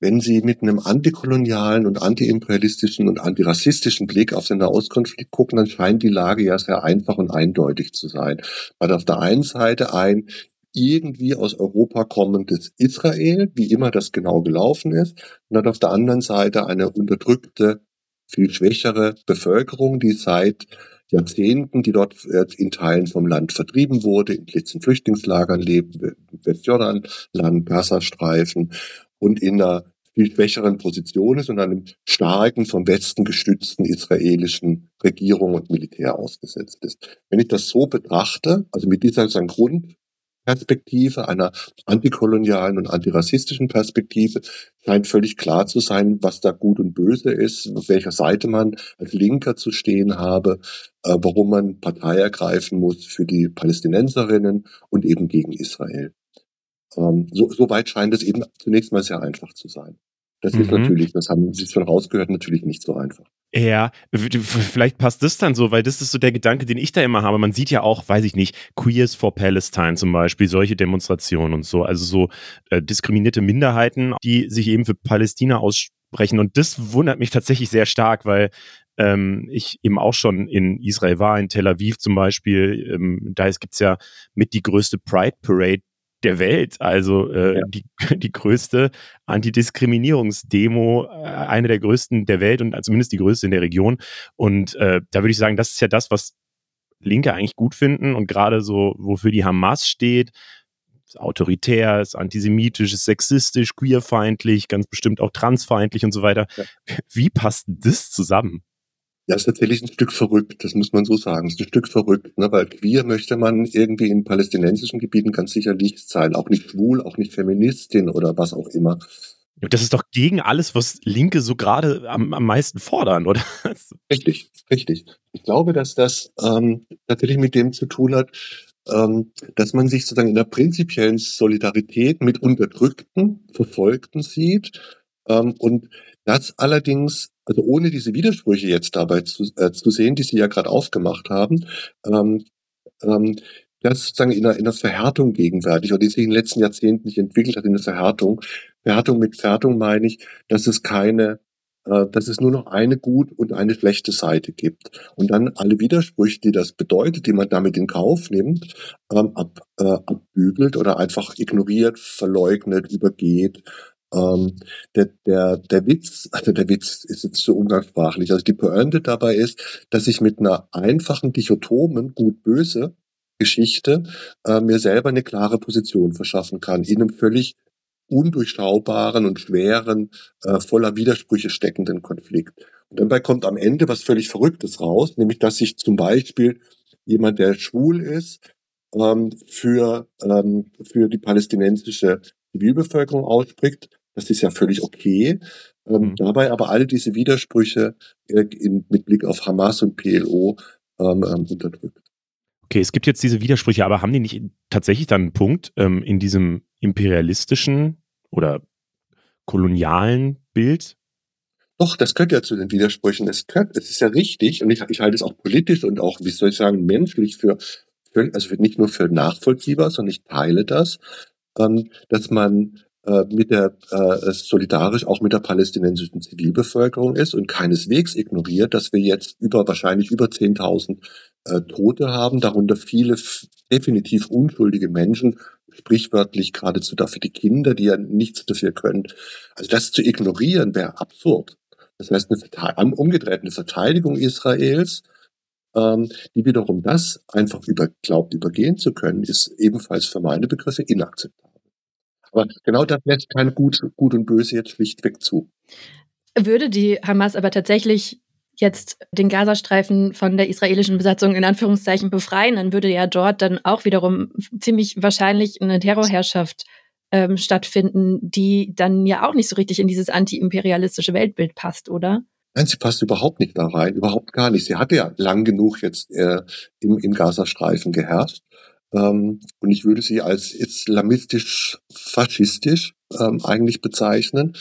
wenn Sie mit einem antikolonialen und antiimperialistischen und antirassistischen Blick auf den Nahostkonflikt gucken, dann scheint die Lage ja sehr einfach und eindeutig zu sein. Man hat auf der einen Seite ein irgendwie aus Europa kommendes Israel, wie immer das genau gelaufen ist, und dann auf der anderen Seite eine unterdrückte, viel schwächere Bevölkerung, die seit Jahrzehnten, die dort äh, in Teilen vom Land vertrieben wurde, in Flüchtlingslagern lebt, Westjordanland, Gazastreifen und in einer viel schwächeren Position ist und einem starken, vom Westen gestützten israelischen Regierung und Militär ausgesetzt ist. Wenn ich das so betrachte, also mit dieser sozusagen Grundperspektive, einer antikolonialen und antirassistischen Perspektive, scheint völlig klar zu sein, was da gut und böse ist, auf welcher Seite man als Linker zu stehen habe, äh, warum man Partei ergreifen muss für die Palästinenserinnen und eben gegen Israel. Ähm, so, so weit scheint es eben zunächst mal sehr einfach zu sein. Das mhm. ist natürlich, das haben Sie schon rausgehört, natürlich nicht so einfach. Ja, vielleicht passt das dann so, weil das ist so der Gedanke, den ich da immer habe. Man sieht ja auch, weiß ich nicht, Queers for Palestine zum Beispiel, solche Demonstrationen und so, also so äh, diskriminierte Minderheiten, die sich eben für Palästina aussprechen. Und das wundert mich tatsächlich sehr stark, weil ähm, ich eben auch schon in Israel war, in Tel Aviv zum Beispiel. Ähm, da gibt es ja mit die größte Pride Parade der Welt. Also äh, ja. die, *laughs* die größte Antidiskriminierungsdemo, äh, eine der größten der Welt und zumindest die größte in der Region. Und äh, da würde ich sagen, das ist ja das, was Linke eigentlich gut finden und gerade so, wofür die Hamas steht. Ist autoritär, ist antisemitisch, ist sexistisch, queerfeindlich, ganz bestimmt auch transfeindlich und so weiter. Ja. Wie passt das zusammen? Ja, ist tatsächlich ein Stück verrückt, das muss man so sagen. Ist ein Stück verrückt, ne? weil queer möchte man irgendwie in palästinensischen Gebieten ganz sicher nicht sein. Auch nicht schwul, auch nicht Feministin oder was auch immer. Das ist doch gegen alles, was Linke so gerade am, am meisten fordern, oder? *laughs* Richtig, richtig. Ich glaube, dass das ähm, tatsächlich mit dem zu tun hat, ähm, dass man sich sozusagen in der prinzipiellen Solidarität mit Unterdrückten, Verfolgten sieht ähm, und das allerdings also ohne diese Widersprüche jetzt dabei zu, äh, zu sehen, die Sie ja gerade aufgemacht haben, ähm, ähm, das sozusagen in einer, in einer Verhärtung gegenwärtig oder die sich in den letzten Jahrzehnten nicht entwickelt hat in der Verhärtung. Verhärtung mit Verhärtung meine ich, dass es keine, äh, dass es nur noch eine gut und eine schlechte Seite gibt. Und dann alle Widersprüche, die das bedeutet, die man damit in Kauf nimmt, ähm, ab, äh, abbügelt oder einfach ignoriert, verleugnet, übergeht, ähm, der, der, der Witz, also der Witz ist jetzt so umgangssprachlich, also die Pointe dabei ist, dass ich mit einer einfachen Dichotomen gut-böse Geschichte äh, mir selber eine klare Position verschaffen kann, in einem völlig undurchschaubaren und schweren, äh, voller Widersprüche steckenden Konflikt. Und dabei kommt am Ende was völlig Verrücktes raus, nämlich dass sich zum Beispiel jemand, der schwul ist, ähm, für, ähm, für die palästinensische Zivilbevölkerung ausspricht. Das ist ja völlig okay. Ähm, mhm. Dabei aber all diese Widersprüche äh, in, mit Blick auf Hamas und PLO ähm, ähm, unterdrückt. Okay, es gibt jetzt diese Widersprüche, aber haben die nicht tatsächlich dann einen Punkt ähm, in diesem imperialistischen oder kolonialen Bild? Doch, das gehört ja zu den Widersprüchen. Es, gehört, es ist ja richtig und ich, ich halte es auch politisch und auch, wie soll ich sagen, menschlich für, für also nicht nur für nachvollziehbar, sondern ich teile das, ähm, dass man äh, mit der äh, solidarisch auch mit der palästinensischen Zivilbevölkerung ist und keineswegs ignoriert, dass wir jetzt über wahrscheinlich über 10.000 äh, Tote haben, darunter viele definitiv unschuldige Menschen, sprichwörtlich geradezu dafür die Kinder, die ja nichts dafür können. Also das zu ignorieren wäre absurd. Das heißt, eine umgedreht eine Verteidigung Israels, ähm, die wiederum das einfach über, glaubt übergehen zu können, ist ebenfalls für meine Begriffe inakzeptabel. Aber genau das lässt kein Gut, Gut und Böse jetzt schlichtweg zu. Würde die Hamas aber tatsächlich jetzt den Gazastreifen von der israelischen Besatzung in Anführungszeichen befreien, dann würde ja dort dann auch wiederum ziemlich wahrscheinlich eine Terrorherrschaft ähm, stattfinden, die dann ja auch nicht so richtig in dieses antiimperialistische Weltbild passt, oder? Nein, sie passt überhaupt nicht da rein, überhaupt gar nicht. Sie hat ja lang genug jetzt äh, im, im Gazastreifen geherrscht. Ähm, und ich würde sie als islamistisch-faschistisch ähm, eigentlich bezeichnen.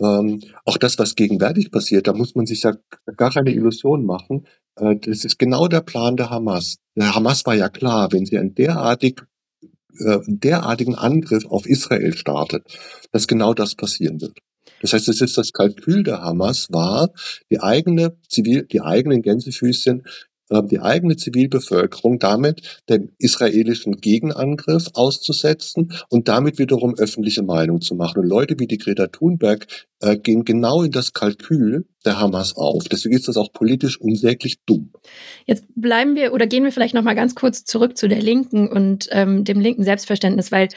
Ähm, auch das, was gegenwärtig passiert, da muss man sich ja gar keine Illusion machen. Äh, das ist genau der Plan der Hamas. Der Hamas war ja klar, wenn sie einen derartig äh, derartigen Angriff auf Israel startet, dass genau das passieren wird. Das heißt, es ist das Kalkül der Hamas war, die eigene Zivil, die eigenen Gänsefüßchen die eigene Zivilbevölkerung damit dem israelischen Gegenangriff auszusetzen und damit wiederum öffentliche Meinung zu machen. Und Leute wie die Greta Thunberg äh, gehen genau in das Kalkül der Hamas auf. Deswegen ist das auch politisch unsäglich dumm. Jetzt bleiben wir oder gehen wir vielleicht noch mal ganz kurz zurück zu der Linken und ähm, dem linken Selbstverständnis, weil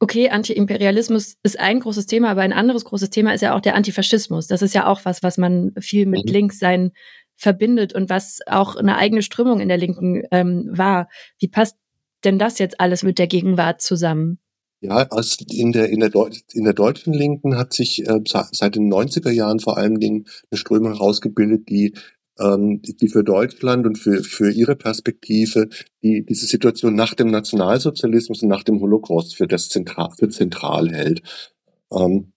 Okay, Antiimperialismus ist ein großes Thema, aber ein anderes großes Thema ist ja auch der Antifaschismus. Das ist ja auch was, was man viel mit mhm. Linkssein verbindet und was auch eine eigene Strömung in der Linken ähm, war. Wie passt denn das jetzt alles mit der Gegenwart zusammen? Ja, aus, in, der, in, der in der deutschen Linken hat sich äh, seit den 90er Jahren vor allen Dingen eine Strömung herausgebildet, die ähm, die für Deutschland und für, für ihre Perspektive die diese Situation nach dem Nationalsozialismus und nach dem Holocaust für das zentral, für zentral hält. Ähm,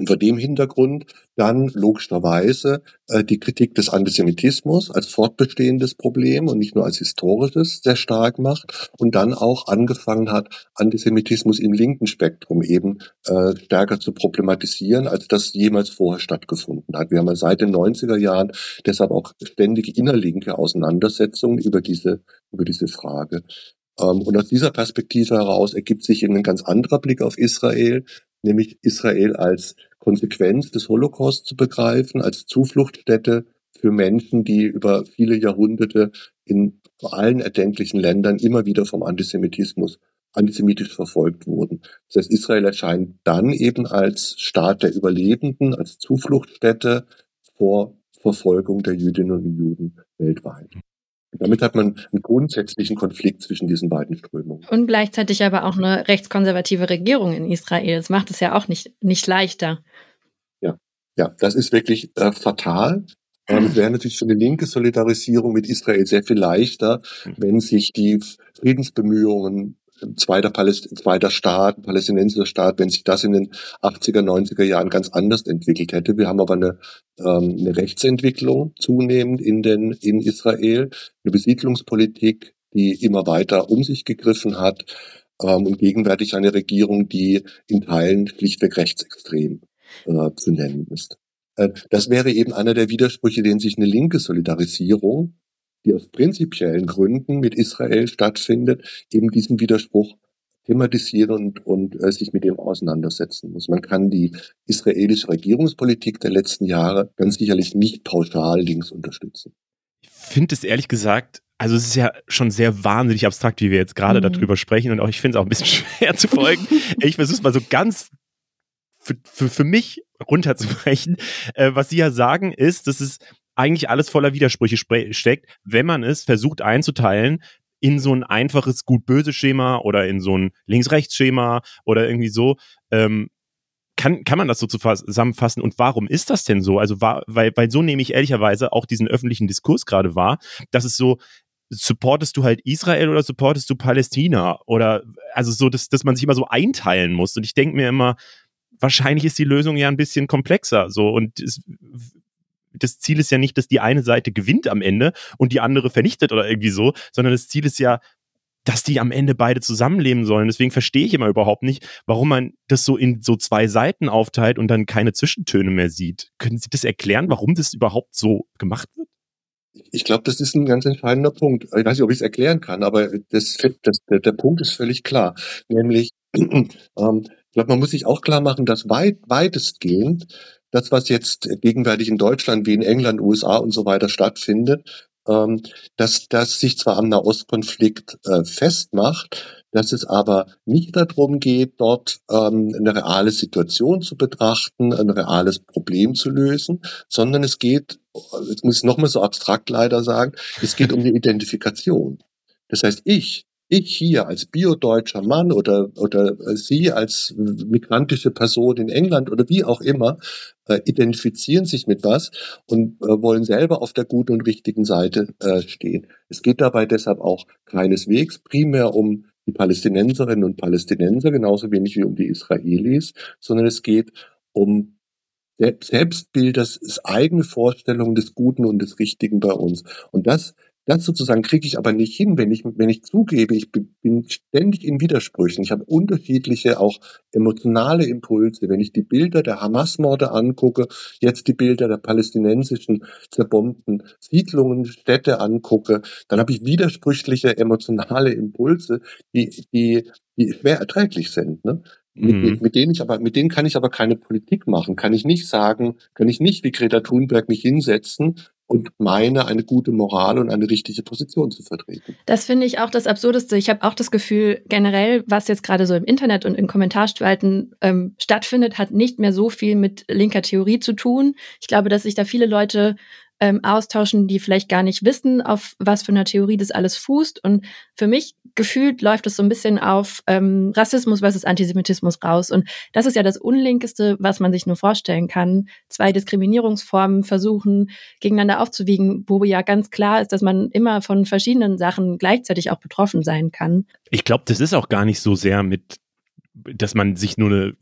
und vor dem Hintergrund dann logischerweise äh, die Kritik des Antisemitismus als fortbestehendes Problem und nicht nur als historisches sehr stark macht und dann auch angefangen hat, Antisemitismus im linken Spektrum eben äh, stärker zu problematisieren, als das jemals vorher stattgefunden hat. Wir haben ja seit den 90er Jahren deshalb auch ständig innerlinke Auseinandersetzungen über diese, über diese Frage. Ähm, und aus dieser Perspektive heraus ergibt sich eben ein ganz anderer Blick auf Israel, nämlich Israel als Konsequenz des Holocaust zu begreifen, als Zufluchtsstätte für Menschen, die über viele Jahrhunderte in allen erdenklichen Ländern immer wieder vom Antisemitismus antisemitisch verfolgt wurden. Das heißt, Israel erscheint dann eben als Staat der Überlebenden, als Zufluchtsstätte vor Verfolgung der Jüdinnen und Juden weltweit. Damit hat man einen grundsätzlichen Konflikt zwischen diesen beiden Strömungen. Und gleichzeitig aber auch eine rechtskonservative Regierung in Israel. Das macht es ja auch nicht, nicht leichter. Ja, ja, das ist wirklich äh, fatal. Ähm, es wäre natürlich für eine linke Solidarisierung mit Israel sehr viel leichter, hm. wenn sich die Friedensbemühungen zweiter, Paläst zweiter Staat, palästinensischer Staat, wenn sich das in den 80er, 90er Jahren ganz anders entwickelt hätte. Wir haben aber eine, ähm, eine Rechtsentwicklung zunehmend in, den, in Israel, eine Besiedlungspolitik, die immer weiter um sich gegriffen hat ähm, und gegenwärtig eine Regierung, die in Teilen schlichtweg rechtsextrem äh, zu nennen ist. Äh, das wäre eben einer der Widersprüche, den sich eine linke Solidarisierung die aus prinzipiellen Gründen mit Israel stattfindet, eben diesen Widerspruch thematisieren und, und äh, sich mit dem auseinandersetzen muss. Man kann die israelische Regierungspolitik der letzten Jahre ganz sicherlich nicht pauschal links unterstützen. Ich finde es ehrlich gesagt, also es ist ja schon sehr wahnsinnig abstrakt, wie wir jetzt gerade mhm. darüber sprechen und auch ich finde es auch ein bisschen *laughs* schwer zu folgen. ich versuche es mal so ganz für, für, für mich runterzubrechen. Äh, was Sie ja sagen ist, dass es eigentlich alles voller Widersprüche steckt, wenn man es versucht einzuteilen in so ein einfaches Gut-Böse-Schema oder in so ein Links-Rechts-Schema oder irgendwie so. Ähm, kann, kann man das so zusammenfassen? Und warum ist das denn so? Also, war, weil, weil so nehme ich ehrlicherweise auch diesen öffentlichen Diskurs gerade wahr, dass es so, supportest du halt Israel oder supportest du Palästina? Oder also so, dass, dass man sich immer so einteilen muss. Und ich denke mir immer, wahrscheinlich ist die Lösung ja ein bisschen komplexer. So und es das Ziel ist ja nicht, dass die eine Seite gewinnt am Ende und die andere vernichtet oder irgendwie so, sondern das Ziel ist ja, dass die am Ende beide zusammenleben sollen. Deswegen verstehe ich immer überhaupt nicht, warum man das so in so zwei Seiten aufteilt und dann keine Zwischentöne mehr sieht. Können Sie das erklären, warum das überhaupt so gemacht wird? Ich glaube, das ist ein ganz entscheidender Punkt. Ich weiß nicht, ob ich es erklären kann, aber das, das, der, der Punkt ist völlig klar. Nämlich, *clears throat* ähm, ich glaube, man muss sich auch klar machen, dass weit, weitestgehend das, was jetzt gegenwärtig in Deutschland wie in England, USA und so weiter stattfindet, ähm, dass das sich zwar am Nahostkonflikt äh, festmacht, dass es aber nicht darum geht, dort ähm, eine reale Situation zu betrachten, ein reales Problem zu lösen, sondern es geht, jetzt muss ich nochmal so abstrakt leider sagen, es geht um die Identifikation. Das heißt, ich ich hier als biodeutscher Mann oder, oder Sie als migrantische Person in England oder wie auch immer, äh, identifizieren sich mit was und äh, wollen selber auf der guten und richtigen Seite äh, stehen. Es geht dabei deshalb auch keineswegs primär um die Palästinenserinnen und Palästinenser, genauso wenig wie um die Israelis, sondern es geht um Selbstbild, das ist eigene Vorstellung des Guten und des Richtigen bei uns. Und das das sozusagen kriege ich aber nicht hin, wenn ich, wenn ich zugebe, ich bin ständig in Widersprüchen. Ich habe unterschiedliche, auch emotionale Impulse. Wenn ich die Bilder der Hamas-Morde angucke, jetzt die Bilder der palästinensischen zerbombten Siedlungen, Städte angucke, dann habe ich widersprüchliche emotionale Impulse, die, die, die schwer erträglich sind. Ne? Mit, mhm. mit, denen ich aber, mit denen kann ich aber keine Politik machen. Kann ich nicht sagen, kann ich nicht wie Greta Thunberg mich hinsetzen und meine, eine gute Moral und eine richtige Position zu vertreten. Das finde ich auch das Absurdeste. Ich habe auch das Gefühl, generell, was jetzt gerade so im Internet und in Kommentarspalten ähm, stattfindet, hat nicht mehr so viel mit linker Theorie zu tun. Ich glaube, dass sich da viele Leute ähm, austauschen, die vielleicht gar nicht wissen, auf was für einer Theorie das alles fußt. Und für mich gefühlt läuft es so ein bisschen auf ähm, Rassismus versus Antisemitismus raus. Und das ist ja das Unlinkeste, was man sich nur vorstellen kann. Zwei Diskriminierungsformen versuchen, gegeneinander aufzuwiegen, wo ja ganz klar ist, dass man immer von verschiedenen Sachen gleichzeitig auch betroffen sein kann. Ich glaube, das ist auch gar nicht so sehr mit dass man sich nur ein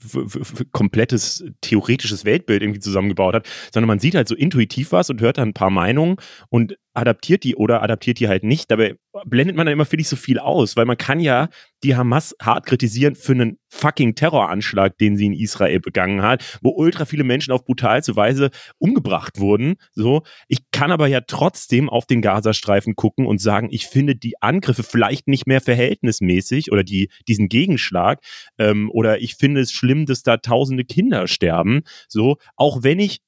komplettes theoretisches Weltbild irgendwie zusammengebaut hat, sondern man sieht halt so intuitiv was und hört dann ein paar Meinungen und adaptiert die oder adaptiert die halt nicht. Dabei blendet man dann immer, finde ich, so viel aus, weil man kann ja die Hamas hart kritisieren für einen fucking Terroranschlag, den sie in Israel begangen hat, wo ultra viele Menschen auf brutalste Weise umgebracht wurden. So, ich kann aber ja trotzdem auf den Gazastreifen gucken und sagen, ich finde die Angriffe vielleicht nicht mehr verhältnismäßig oder die, diesen Gegenschlag ähm, oder ich finde es schlimm, dass da tausende Kinder sterben. So, auch wenn ich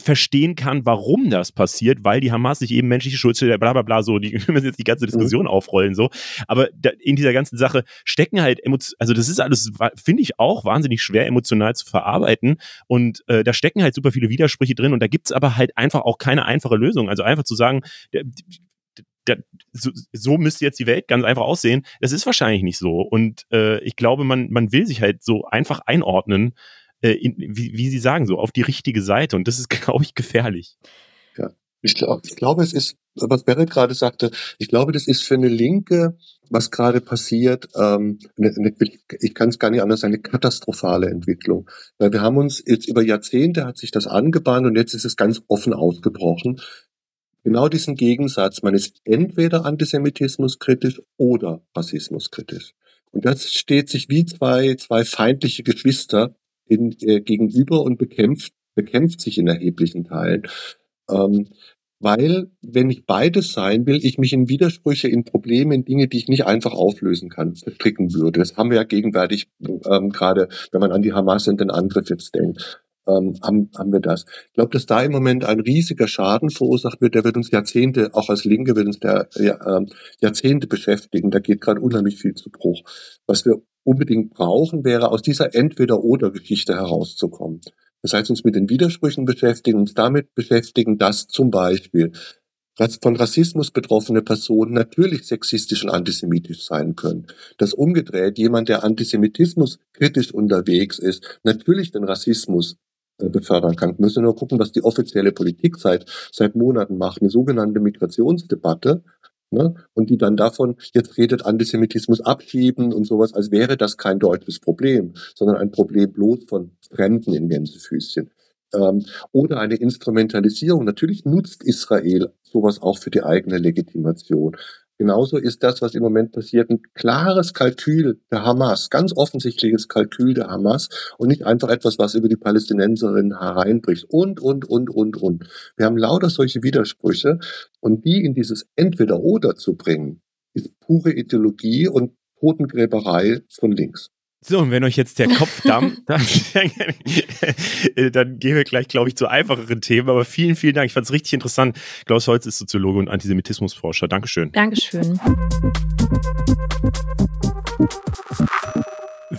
verstehen kann, warum das passiert, weil die Hamas sich eben menschliche Schuldstelle, bla bla bla, so, die wir *laughs* müssen jetzt die ganze Diskussion mhm. aufrollen, so. Aber da, in dieser ganzen Sache stecken halt Emotionen, also das ist alles, finde ich auch wahnsinnig schwer emotional zu verarbeiten. Und äh, da stecken halt super viele Widersprüche drin und da gibt's aber halt einfach auch keine einfache Lösung. Also einfach zu sagen, der, der, so, so müsste jetzt die Welt ganz einfach aussehen. Das ist wahrscheinlich nicht so. Und äh, ich glaube, man, man will sich halt so einfach einordnen äh, in, wie, wie Sie sagen, so auf die richtige Seite. Und das ist, *laughs* glaube ich, gefährlich. Ja, ich, glaub, ich glaube, es ist, was Berit gerade sagte, ich glaube, das ist für eine Linke, was gerade passiert, ähm, eine, eine, ich kann es gar nicht anders eine katastrophale Entwicklung. Weil wir haben uns jetzt über Jahrzehnte hat sich das angebahnt und jetzt ist es ganz offen ausgebrochen. Genau diesen Gegensatz, man ist entweder antisemitismuskritisch oder rassismuskritisch. Und das steht sich wie zwei, zwei feindliche Geschwister in, äh, gegenüber und bekämpft, bekämpft sich in erheblichen Teilen. Ähm, weil, wenn ich beides sein will, ich mich in Widersprüche, in Probleme, in Dinge, die ich nicht einfach auflösen kann, verstricken würde. Das haben wir ja gegenwärtig, ähm, gerade wenn man an die Hamas und den Angriff jetzt denkt, ähm, haben, haben wir das. Ich glaube, dass da im Moment ein riesiger Schaden verursacht wird, der wird uns Jahrzehnte, auch als Linke wird uns der ja, ähm, Jahrzehnte beschäftigen. Da geht gerade unheimlich viel zu Bruch. Was wir unbedingt brauchen, wäre aus dieser Entweder-Oder-Geschichte herauszukommen. Das heißt, uns mit den Widersprüchen beschäftigen, uns damit beschäftigen, dass zum Beispiel von Rassismus betroffene Personen natürlich sexistisch und antisemitisch sein können. Dass umgedreht jemand, der Antisemitismus kritisch unterwegs ist, natürlich den Rassismus äh, befördern kann. Müssen nur gucken, was die offizielle Politik seit, seit Monaten macht. Eine sogenannte Migrationsdebatte, Ne? Und die dann davon, jetzt redet Antisemitismus abschieben und sowas, als wäre das kein deutsches Problem, sondern ein Problem bloß von Fremden in Gänsefüßchen. Ähm, oder eine Instrumentalisierung. Natürlich nutzt Israel sowas auch für die eigene Legitimation. Genauso ist das, was im Moment passiert, ein klares Kalkül der Hamas, ganz offensichtliches Kalkül der Hamas und nicht einfach etwas, was über die Palästinenserinnen hereinbricht und, und, und, und, und. Wir haben lauter solche Widersprüche und die in dieses Entweder-Oder zu bringen, ist pure Ideologie und Totengräberei von links. So, und wenn euch jetzt der Kopf *laughs* dampft, dann, *laughs* dann gehen wir gleich, glaube ich, zu einfacheren Themen. Aber vielen, vielen Dank. Ich fand es richtig interessant. Klaus Holz ist Soziologe und Antisemitismusforscher. Dankeschön. Dankeschön.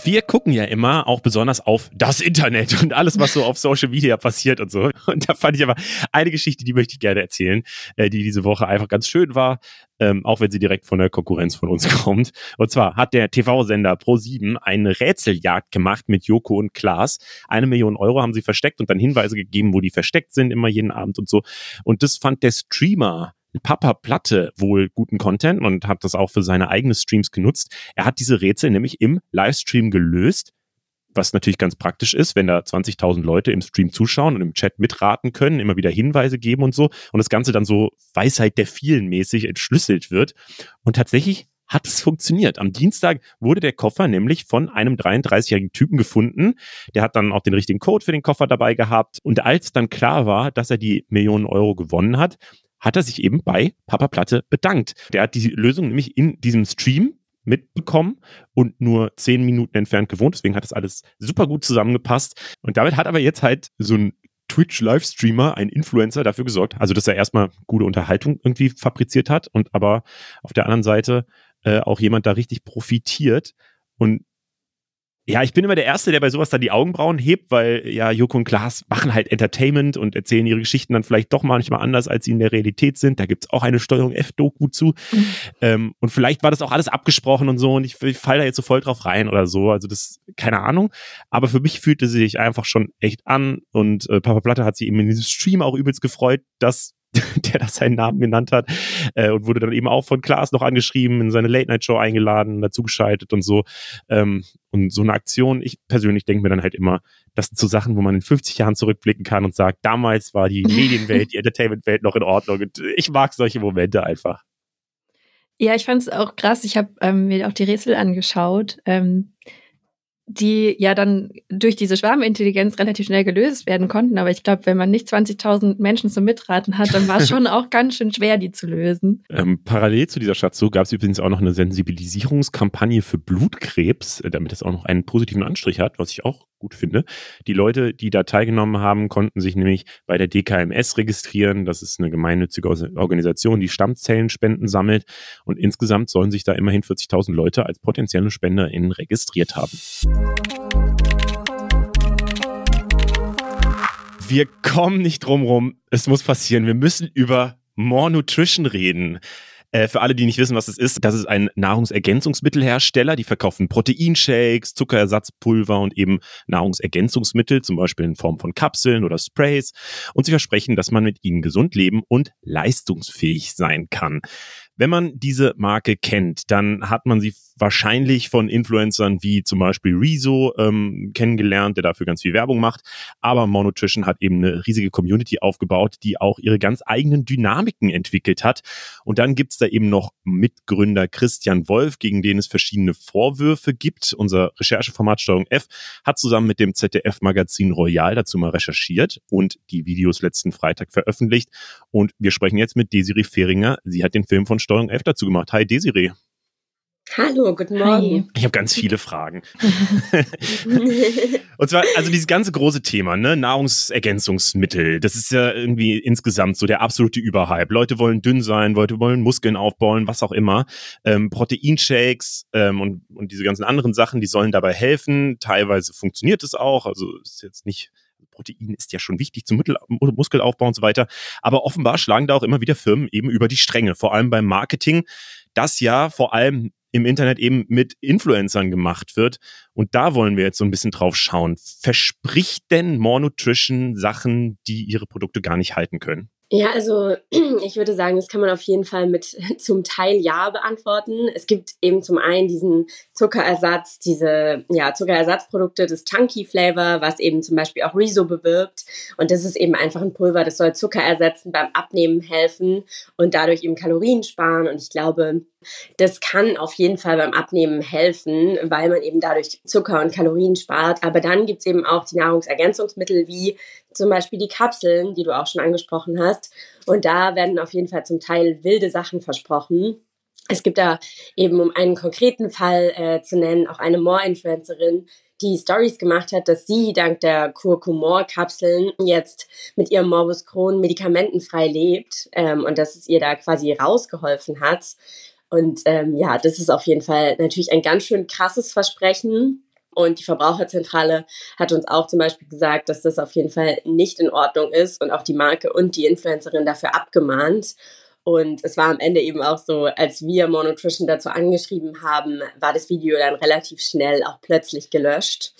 Wir gucken ja immer auch besonders auf das Internet und alles, was so auf Social Media passiert und so. Und da fand ich aber eine Geschichte, die möchte ich gerne erzählen, äh, die diese Woche einfach ganz schön war, ähm, auch wenn sie direkt von der Konkurrenz von uns *laughs* kommt. Und zwar hat der TV-Sender Pro7 eine Rätseljagd gemacht mit Joko und Klaas. Eine Million Euro haben sie versteckt und dann Hinweise gegeben, wo die versteckt sind, immer jeden Abend und so. Und das fand der Streamer Papa Platte wohl guten Content und hat das auch für seine eigenen Streams genutzt. Er hat diese Rätsel nämlich im Livestream gelöst, was natürlich ganz praktisch ist, wenn da 20.000 Leute im Stream zuschauen und im Chat mitraten können, immer wieder Hinweise geben und so und das Ganze dann so Weisheit der vielen mäßig entschlüsselt wird. Und tatsächlich hat es funktioniert. Am Dienstag wurde der Koffer nämlich von einem 33-jährigen Typen gefunden. Der hat dann auch den richtigen Code für den Koffer dabei gehabt. Und als dann klar war, dass er die Millionen Euro gewonnen hat, hat er sich eben bei Papa Platte bedankt. Der hat die Lösung nämlich in diesem Stream mitbekommen und nur zehn Minuten entfernt gewohnt. Deswegen hat das alles super gut zusammengepasst. Und damit hat aber jetzt halt so ein Twitch-Livestreamer, ein Influencer dafür gesorgt, also dass er erstmal gute Unterhaltung irgendwie fabriziert hat und aber auf der anderen Seite äh, auch jemand da richtig profitiert. Und ja, ich bin immer der Erste, der bei sowas dann die Augenbrauen hebt, weil ja, Joko und Klaas machen halt Entertainment und erzählen ihre Geschichten dann vielleicht doch manchmal anders, als sie in der Realität sind. Da gibt's auch eine Steuerung F-Doku zu. Mhm. Ähm, und vielleicht war das auch alles abgesprochen und so und ich, ich falle da jetzt so voll drauf rein oder so. Also das, keine Ahnung. Aber für mich fühlte sie sich einfach schon echt an und äh, Papa Platte hat sich eben in diesem Stream auch übelst gefreut, dass *laughs* der da seinen Namen genannt hat äh, und wurde dann eben auch von Klaas noch angeschrieben, in seine Late-Night-Show eingeladen, dazugeschaltet und so. Ähm, und so eine Aktion, ich persönlich denke mir dann halt immer, das sind so Sachen, wo man in 50 Jahren zurückblicken kann und sagt, damals war die *laughs* Medienwelt, die Entertainment-Welt noch in Ordnung und ich mag solche Momente einfach. Ja, ich fand es auch krass. Ich habe ähm, mir auch die Rätsel angeschaut. Ähm, die ja dann durch diese Schwarmintelligenz relativ schnell gelöst werden konnten. Aber ich glaube, wenn man nicht 20.000 Menschen zum Mitraten hat, dann war es *laughs* schon auch ganz schön schwer, die zu lösen. Ähm, parallel zu dieser Schatzsuche gab es übrigens auch noch eine Sensibilisierungskampagne für Blutkrebs, äh, damit es auch noch einen positiven Anstrich hat, was ich auch gut finde. Die Leute, die da teilgenommen haben, konnten sich nämlich bei der DKMS registrieren. Das ist eine gemeinnützige Organisation, die Stammzellenspenden sammelt. Und insgesamt sollen sich da immerhin 40.000 Leute als potenzielle SpenderInnen registriert haben. Wir kommen nicht drum rum. Es muss passieren. Wir müssen über More Nutrition reden. Äh, für alle, die nicht wissen, was es ist, das ist ein Nahrungsergänzungsmittelhersteller. Die verkaufen Proteinshakes, Zuckerersatzpulver und eben Nahrungsergänzungsmittel, zum Beispiel in Form von Kapseln oder Sprays. Und sie versprechen, dass man mit ihnen gesund leben und leistungsfähig sein kann. Wenn man diese Marke kennt, dann hat man sie wahrscheinlich von Influencern wie zum Beispiel Rezo ähm, kennengelernt, der dafür ganz viel Werbung macht. Aber Monotrition hat eben eine riesige Community aufgebaut, die auch ihre ganz eigenen Dynamiken entwickelt hat. Und dann gibt's da eben noch Mitgründer Christian Wolf, gegen den es verschiedene Vorwürfe gibt. Unser Rechercheformat Steuerung F hat zusammen mit dem ZDF-Magazin Royal dazu mal recherchiert und die Videos letzten Freitag veröffentlicht. Und wir sprechen jetzt mit Desiree Fehringer. Sie hat den Film von Steuerung F dazu gemacht. Hi Desiree. Hallo, guten Morgen. Hi. Ich habe ganz viele Fragen. *laughs* und zwar, also dieses ganze große Thema, ne, Nahrungsergänzungsmittel, das ist ja irgendwie insgesamt so der absolute Überhype. Leute wollen dünn sein, Leute wollen Muskeln aufbauen, was auch immer. Ähm, Proteinshakes ähm, und, und diese ganzen anderen Sachen, die sollen dabei helfen. Teilweise funktioniert es auch, also ist jetzt nicht Protein ist ja schon wichtig zum Mittel Muskelaufbau und so weiter. Aber offenbar schlagen da auch immer wieder Firmen eben über die Stränge, vor allem beim Marketing, das ja vor allem im Internet eben mit Influencern gemacht wird. Und da wollen wir jetzt so ein bisschen drauf schauen. Verspricht denn More Nutrition Sachen, die ihre Produkte gar nicht halten können? Ja, also *clears throat* ich würde sagen, das kann man auf jeden Fall mit *laughs* zum Teil ja beantworten. Es gibt eben zum einen diesen Zuckerersatz, diese ja, Zuckerersatzprodukte, das Chunky Flavor, was eben zum Beispiel auch Rezo bewirbt. Und das ist eben einfach ein Pulver, das soll Zucker ersetzen, beim Abnehmen helfen und dadurch eben Kalorien sparen. Und ich glaube, das kann auf jeden Fall beim Abnehmen helfen, weil man eben dadurch Zucker und Kalorien spart. Aber dann gibt's eben auch die Nahrungsergänzungsmittel wie zum Beispiel die Kapseln, die du auch schon angesprochen hast. Und da werden auf jeden Fall zum Teil wilde Sachen versprochen. Es gibt da eben, um einen konkreten Fall äh, zu nennen, auch eine More-Influencerin, die Stories gemacht hat, dass sie dank der Kurkumor-Kapseln jetzt mit ihrem Morbus Crohn medikamentenfrei lebt ähm, und dass es ihr da quasi rausgeholfen hat. Und ähm, ja, das ist auf jeden Fall natürlich ein ganz schön krasses Versprechen. Und die Verbraucherzentrale hat uns auch zum Beispiel gesagt, dass das auf jeden Fall nicht in Ordnung ist und auch die Marke und die Influencerin dafür abgemahnt. Und es war am Ende eben auch so, als wir Monotrition dazu angeschrieben haben, war das Video dann relativ schnell auch plötzlich gelöscht.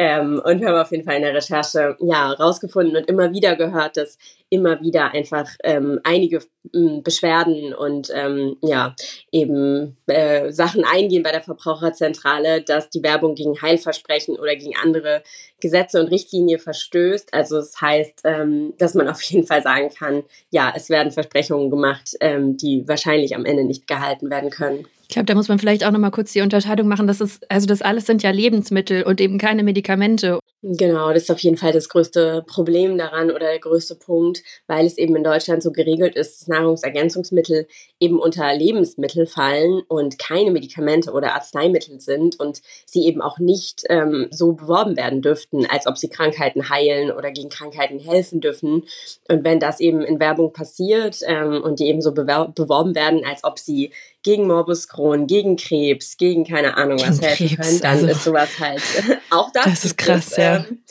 Ähm, und wir haben auf jeden Fall in der Recherche ja rausgefunden und immer wieder gehört, dass immer wieder einfach ähm, einige ähm, Beschwerden und ähm, ja eben äh, Sachen eingehen bei der Verbraucherzentrale, dass die Werbung gegen Heilversprechen oder gegen andere Gesetze und Richtlinien verstößt. Also das heißt, ähm, dass man auf jeden Fall sagen kann, ja, es werden Versprechungen gemacht, ähm, die wahrscheinlich am Ende nicht gehalten werden können. Ich glaube, da muss man vielleicht auch noch mal kurz die Unterscheidung machen, dass es, also das alles sind ja Lebensmittel und eben keine Medikamente. Genau, das ist auf jeden Fall das größte Problem daran oder der größte Punkt, weil es eben in Deutschland so geregelt ist, dass Nahrungsergänzungsmittel eben unter Lebensmittel fallen und keine Medikamente oder Arzneimittel sind und sie eben auch nicht ähm, so beworben werden dürften, als ob sie Krankheiten heilen oder gegen Krankheiten helfen dürfen. Und wenn das eben in Werbung passiert ähm, und die eben so beworben werden, als ob sie gegen Morbus Crohn, gegen Krebs, gegen keine Ahnung was helfen können, dann also, ist sowas halt *laughs* auch das. Das ist krass, ja. Ähm,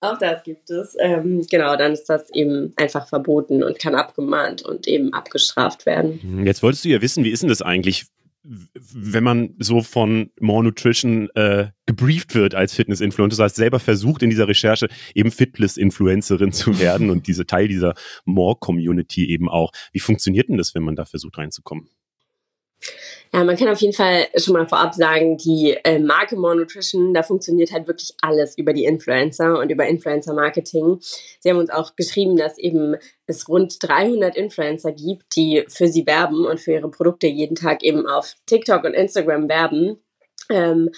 auch das gibt es. Ähm, genau, dann ist das eben einfach verboten und kann abgemahnt und eben abgestraft werden. Hm, jetzt wolltest du ja wissen, wie ist denn das eigentlich, wenn man so von More Nutrition äh, gebrieft wird als Fitness-Influencer, das heißt selber versucht in dieser Recherche eben Fitness-Influencerin zu werden und diese Teil dieser More-Community eben auch. Wie funktioniert denn das, wenn man da versucht reinzukommen? Ja, man kann auf jeden Fall schon mal vorab sagen, die äh, Marke More Nutrition, da funktioniert halt wirklich alles über die Influencer und über Influencer-Marketing. Sie haben uns auch geschrieben, dass eben es rund 300 Influencer gibt, die für sie werben und für ihre Produkte jeden Tag eben auf TikTok und Instagram werben. Ähm,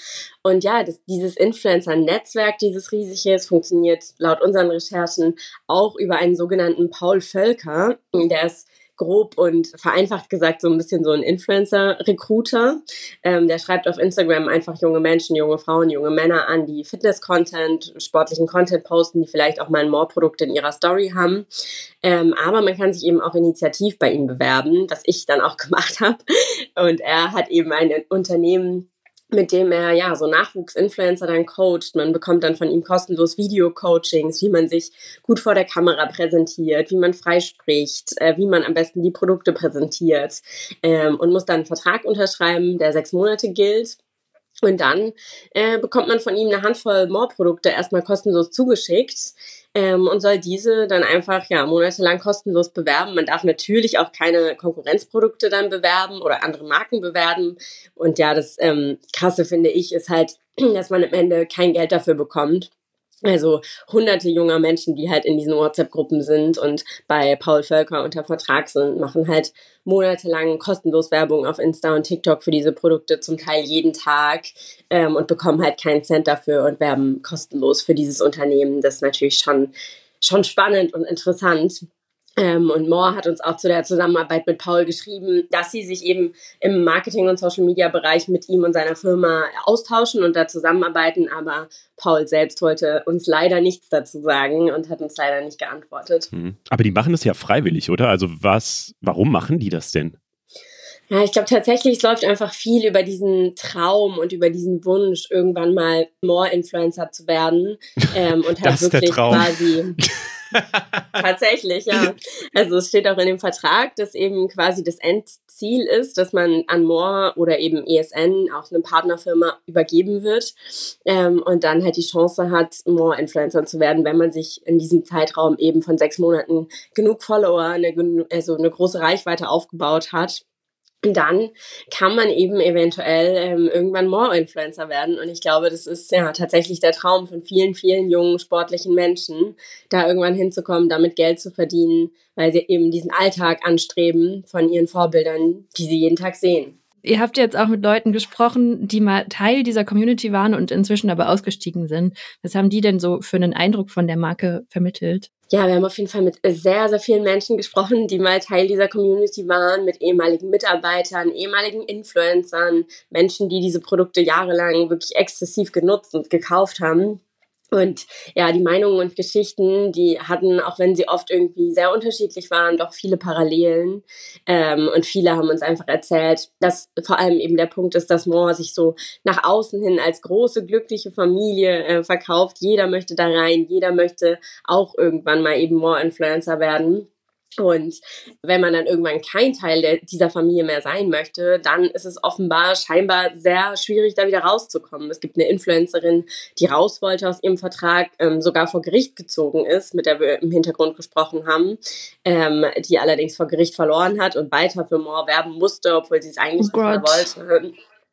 und ja, das, dieses Influencer-Netzwerk, dieses riesige, funktioniert laut unseren Recherchen auch über einen sogenannten Paul Völker. Der ist grob und vereinfacht gesagt so ein bisschen so ein Influencer-Recruiter. Ähm, der schreibt auf Instagram einfach junge Menschen, junge Frauen, junge Männer an, die Fitness-Content, sportlichen Content posten, die vielleicht auch mal ein More-Produkt in ihrer Story haben. Ähm, aber man kann sich eben auch initiativ bei ihm bewerben, was ich dann auch *laughs* gemacht habe. Und er hat eben ein Unternehmen mit dem er ja so Nachwuchsinfluencer dann coacht. Man bekommt dann von ihm kostenlos Video-Coachings, wie man sich gut vor der Kamera präsentiert, wie man frei spricht, äh, wie man am besten die Produkte präsentiert ähm, und muss dann einen Vertrag unterschreiben, der sechs Monate gilt. Und dann äh, bekommt man von ihm eine Handvoll More-Produkte erstmal kostenlos zugeschickt ähm, und soll diese dann einfach ja monatelang kostenlos bewerben. Man darf natürlich auch keine Konkurrenzprodukte dann bewerben oder andere Marken bewerben. Und ja, das ähm, Krasse finde ich ist halt, *clears throat* dass man am Ende kein Geld dafür bekommt. Also hunderte junger Menschen, die halt in diesen WhatsApp-Gruppen sind und bei Paul Völker unter Vertrag sind, machen halt monatelang kostenlos Werbung auf Insta und TikTok für diese Produkte, zum Teil jeden Tag ähm, und bekommen halt keinen Cent dafür und werben kostenlos für dieses Unternehmen. Das ist natürlich schon, schon spannend und interessant. Ähm, und Moore hat uns auch zu der Zusammenarbeit mit Paul geschrieben, dass sie sich eben im Marketing- und Social-Media-Bereich mit ihm und seiner Firma austauschen und da zusammenarbeiten. Aber Paul selbst wollte uns leider nichts dazu sagen und hat uns leider nicht geantwortet. Mhm. Aber die machen das ja freiwillig, oder? Also was, warum machen die das denn? Ja, ich glaube tatsächlich, es läuft einfach viel über diesen Traum und über diesen Wunsch, irgendwann mal More-Influencer zu werden. *laughs* Ähm, und halt wirklich quasi *laughs* Tatsächlich, ja. Also es steht auch in dem Vertrag, dass eben quasi das Endziel ist, dass man an Moore oder eben ESN, auch eine Partnerfirma, übergeben wird ähm, und dann halt die Chance hat, Moore-Influencer zu werden, wenn man sich in diesem Zeitraum eben von sechs Monaten genug Follower, eine, also eine große Reichweite aufgebaut hat dann kann man eben eventuell ähm, irgendwann More-Influencer werden. Und ich glaube, das ist ja tatsächlich der Traum von vielen, vielen jungen sportlichen Menschen, da irgendwann hinzukommen, damit Geld zu verdienen, weil sie eben diesen Alltag anstreben von ihren Vorbildern, die sie jeden Tag sehen. Ihr habt jetzt auch mit Leuten gesprochen, die mal Teil dieser Community waren und inzwischen aber ausgestiegen sind. Was haben die denn so für einen Eindruck von der Marke vermittelt? Ja, wir haben auf jeden Fall mit sehr, sehr vielen Menschen gesprochen, die mal Teil dieser Community waren, mit ehemaligen Mitarbeitern, ehemaligen Influencern, Menschen, die diese Produkte jahrelang wirklich exzessiv genutzt und gekauft haben. Und ja, die Meinungen und Geschichten, die hatten, auch wenn sie oft irgendwie sehr unterschiedlich waren, doch viele Parallelen. Ähm, und viele haben uns einfach erzählt, dass vor allem eben der Punkt ist, dass Moore sich so nach außen hin als große, glückliche Familie äh, verkauft. Jeder möchte da rein, jeder möchte auch irgendwann mal eben Moore-Influencer werden. Und wenn man dann irgendwann kein Teil der, dieser Familie mehr sein möchte, dann ist es offenbar scheinbar sehr schwierig, da wieder rauszukommen. Es gibt eine Influencerin, die raus wollte aus ihrem Vertrag, ähm, sogar vor Gericht gezogen ist, mit der wir im Hintergrund gesprochen haben, ähm, die allerdings vor Gericht verloren hat und weiter für More werben musste, obwohl sie es eigentlich oh nicht mehr wollte.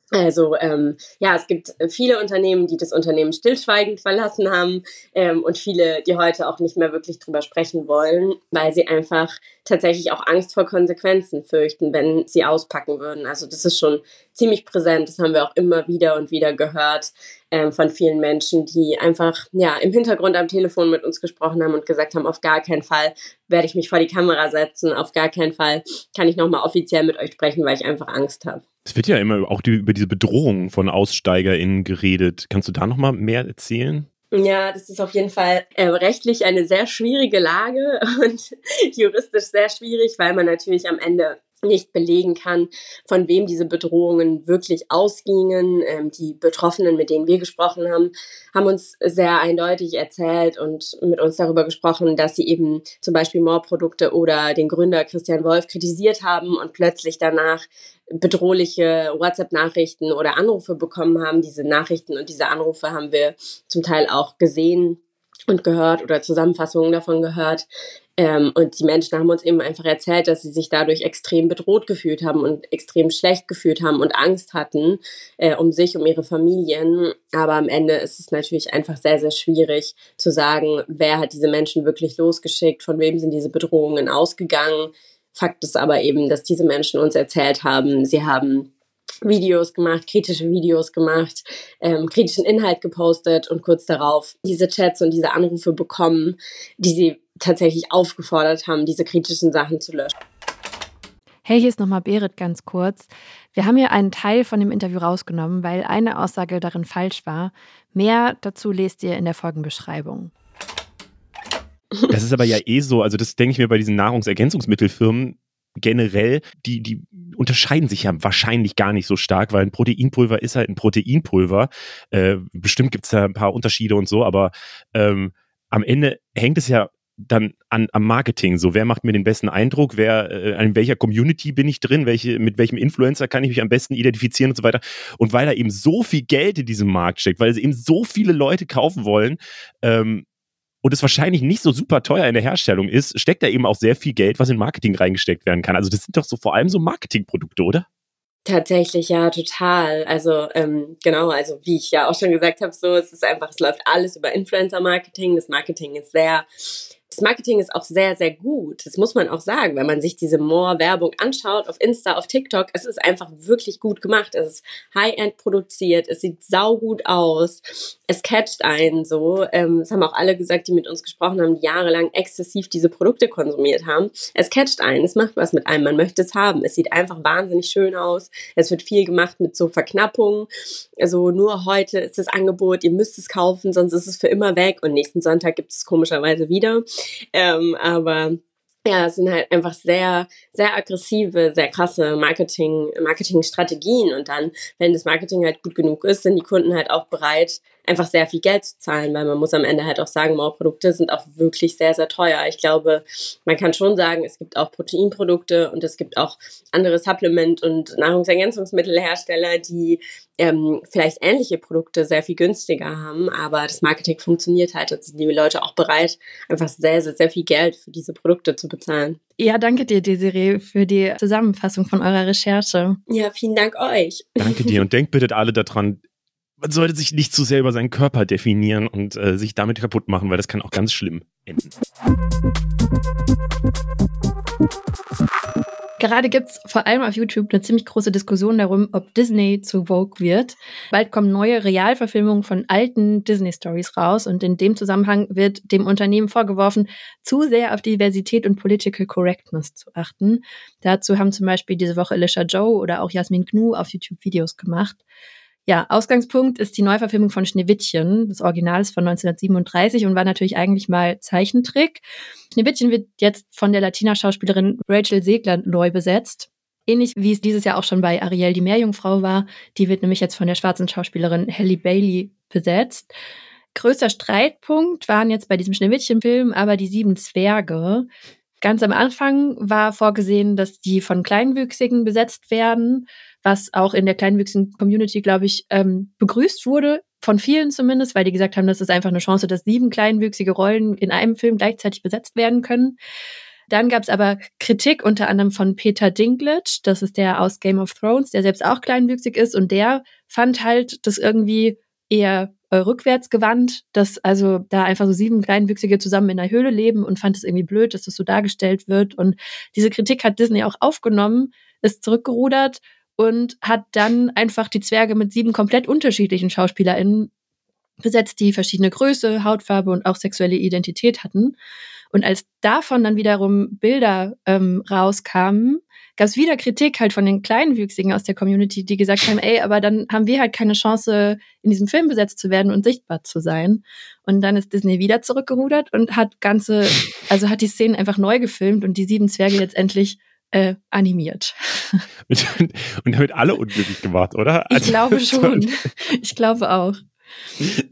Also ähm, ja, es gibt viele Unternehmen, die das Unternehmen stillschweigend verlassen haben ähm, und viele, die heute auch nicht mehr wirklich drüber sprechen wollen, weil sie einfach tatsächlich auch Angst vor Konsequenzen fürchten, wenn sie auspacken würden. Also das ist schon ziemlich präsent, das haben wir auch immer wieder und wieder gehört, ähm, von vielen Menschen, die einfach ja im Hintergrund am Telefon mit uns gesprochen haben und gesagt haben, auf gar keinen Fall werde ich mich vor die Kamera setzen, auf gar keinen Fall kann ich nochmal offiziell mit euch sprechen, weil ich einfach Angst habe. Es wird ja immer auch die, über diese Bedrohung von AussteigerInnen geredet. Kannst du da nochmal mehr erzählen? Ja, das ist auf jeden Fall äh, rechtlich eine sehr schwierige Lage *laughs* und juristisch sehr schwierig, weil man natürlich am Ende nicht belegen kann, von wem diese Bedrohungen wirklich ausgingen. Ähm, die Betroffenen, mit denen wir gesprochen haben, haben uns sehr eindeutig erzählt und mit uns darüber gesprochen, dass sie eben zum Beispiel Moorprodukte oder den Gründer Christian Wolf kritisiert haben und plötzlich danach bedrohliche WhatsApp-Nachrichten oder Anrufe bekommen haben. Diese Nachrichten und diese Anrufe haben wir zum Teil auch gesehen und gehört oder Zusammenfassungen davon gehört. Ähm, und die Menschen haben uns eben einfach erzählt, dass sie sich dadurch extrem bedroht gefühlt haben und extrem schlecht gefühlt haben und Angst hatten äh, um sich, um ihre Familien. Aber am Ende ist es natürlich einfach sehr, sehr schwierig zu sagen, wer hat diese Menschen wirklich losgeschickt, von wem sind diese Bedrohungen ausgegangen. Fakt ist aber eben, dass diese Menschen uns erzählt haben, sie haben Videos gemacht, kritische Videos gemacht, ähm, kritischen Inhalt gepostet und kurz darauf diese Chats und diese Anrufe bekommen, die sie tatsächlich aufgefordert haben, diese kritischen Sachen zu löschen. Hey, hier ist nochmal Berit ganz kurz. Wir haben hier einen Teil von dem Interview rausgenommen, weil eine Aussage darin falsch war. Mehr dazu lest ihr in der Folgenbeschreibung. Das ist aber ja eh so, also das denke ich mir bei diesen Nahrungsergänzungsmittelfirmen generell, die, die unterscheiden sich ja wahrscheinlich gar nicht so stark, weil ein Proteinpulver ist halt ein Proteinpulver. Äh, bestimmt gibt es da ein paar Unterschiede und so, aber ähm, am Ende hängt es ja dann an, am Marketing. So, wer macht mir den besten Eindruck? Wer, äh, in welcher Community bin ich drin? Welche, mit welchem Influencer kann ich mich am besten identifizieren und so weiter? Und weil da eben so viel Geld in diesem Markt steckt, weil es eben so viele Leute kaufen wollen, ähm, und es wahrscheinlich nicht so super teuer in der Herstellung ist, steckt da eben auch sehr viel Geld, was in Marketing reingesteckt werden kann. Also das sind doch so vor allem so Marketingprodukte, oder? Tatsächlich, ja, total. Also ähm, genau, also wie ich ja auch schon gesagt habe, so es ist einfach, es läuft alles über Influencer-Marketing. Das Marketing ist sehr das Marketing ist auch sehr, sehr gut. Das muss man auch sagen, wenn man sich diese More-Werbung anschaut auf Insta, auf TikTok. Es ist einfach wirklich gut gemacht. Es ist High-End produziert. Es sieht saugut aus. Es catcht einen so. Ähm, das haben auch alle gesagt, die mit uns gesprochen haben, die jahrelang exzessiv diese Produkte konsumiert haben. Es catcht einen. Es macht was mit einem. Man möchte es haben. Es sieht einfach wahnsinnig schön aus. Es wird viel gemacht mit so Verknappungen. Also nur heute ist das Angebot. Ihr müsst es kaufen, sonst ist es für immer weg. Und nächsten Sonntag gibt es komischerweise wieder. Ähm, aber ja, es sind halt einfach sehr, sehr aggressive, sehr krasse Marketing, Marketingstrategien. Und dann, wenn das Marketing halt gut genug ist, sind die Kunden halt auch bereit, einfach sehr viel Geld zu zahlen, weil man muss am Ende halt auch sagen, Maulprodukte sind auch wirklich sehr, sehr teuer. Ich glaube, man kann schon sagen, es gibt auch Proteinprodukte und es gibt auch andere Supplement- und Nahrungsergänzungsmittelhersteller, die ähm, vielleicht ähnliche Produkte sehr viel günstiger haben, aber das Marketing funktioniert halt. und sind die Leute auch bereit, einfach sehr, sehr, sehr viel Geld für diese Produkte zu bezahlen. Ja, danke dir, Desiree, für die Zusammenfassung von eurer Recherche. Ja, vielen Dank euch. Danke dir und denkt bitte alle daran, man sollte sich nicht zu sehr über seinen Körper definieren und äh, sich damit kaputt machen, weil das kann auch ganz schlimm enden. Gerade gibt es vor allem auf YouTube eine ziemlich große Diskussion darum, ob Disney zu Vogue wird. Bald kommen neue Realverfilmungen von alten Disney-Stories raus und in dem Zusammenhang wird dem Unternehmen vorgeworfen, zu sehr auf Diversität und Political Correctness zu achten. Dazu haben zum Beispiel diese Woche Alicia Joe oder auch Jasmin Gnu auf YouTube Videos gemacht. Ja, Ausgangspunkt ist die Neuverfilmung von Schneewittchen. Das Original ist von 1937 und war natürlich eigentlich mal Zeichentrick. Schneewittchen wird jetzt von der Latina-Schauspielerin Rachel Segler neu besetzt. Ähnlich wie es dieses Jahr auch schon bei Ariel die Meerjungfrau war. Die wird nämlich jetzt von der schwarzen Schauspielerin Halle Bailey besetzt. Größter Streitpunkt waren jetzt bei diesem Schneewittchen-Film aber die sieben Zwerge. Ganz am Anfang war vorgesehen, dass die von Kleinwüchsigen besetzt werden was auch in der kleinwüchsigen Community, glaube ich, ähm, begrüßt wurde, von vielen zumindest, weil die gesagt haben, das ist einfach eine Chance, dass sieben kleinwüchsige Rollen in einem Film gleichzeitig besetzt werden können. Dann gab es aber Kritik unter anderem von Peter Dinklage, das ist der aus Game of Thrones, der selbst auch kleinwüchsig ist und der fand halt das irgendwie eher äh, rückwärts gewandt, dass also da einfach so sieben Kleinwüchsige zusammen in einer Höhle leben und fand es irgendwie blöd, dass das so dargestellt wird. Und diese Kritik hat Disney auch aufgenommen, ist zurückgerudert und hat dann einfach die Zwerge mit sieben komplett unterschiedlichen SchauspielerInnen besetzt, die verschiedene Größe, Hautfarbe und auch sexuelle Identität hatten. Und als davon dann wiederum Bilder ähm, rauskamen, gab es wieder Kritik halt von den Kleinwüchsigen aus der Community, die gesagt haben, ey, aber dann haben wir halt keine Chance, in diesem Film besetzt zu werden und sichtbar zu sein. Und dann ist Disney wieder zurückgerudert und hat ganze, also hat die Szenen einfach neu gefilmt und die sieben Zwerge jetzt endlich äh, animiert. *laughs* und damit alle unglücklich gemacht, oder? Also, ich glaube *laughs* schon. Ich glaube auch.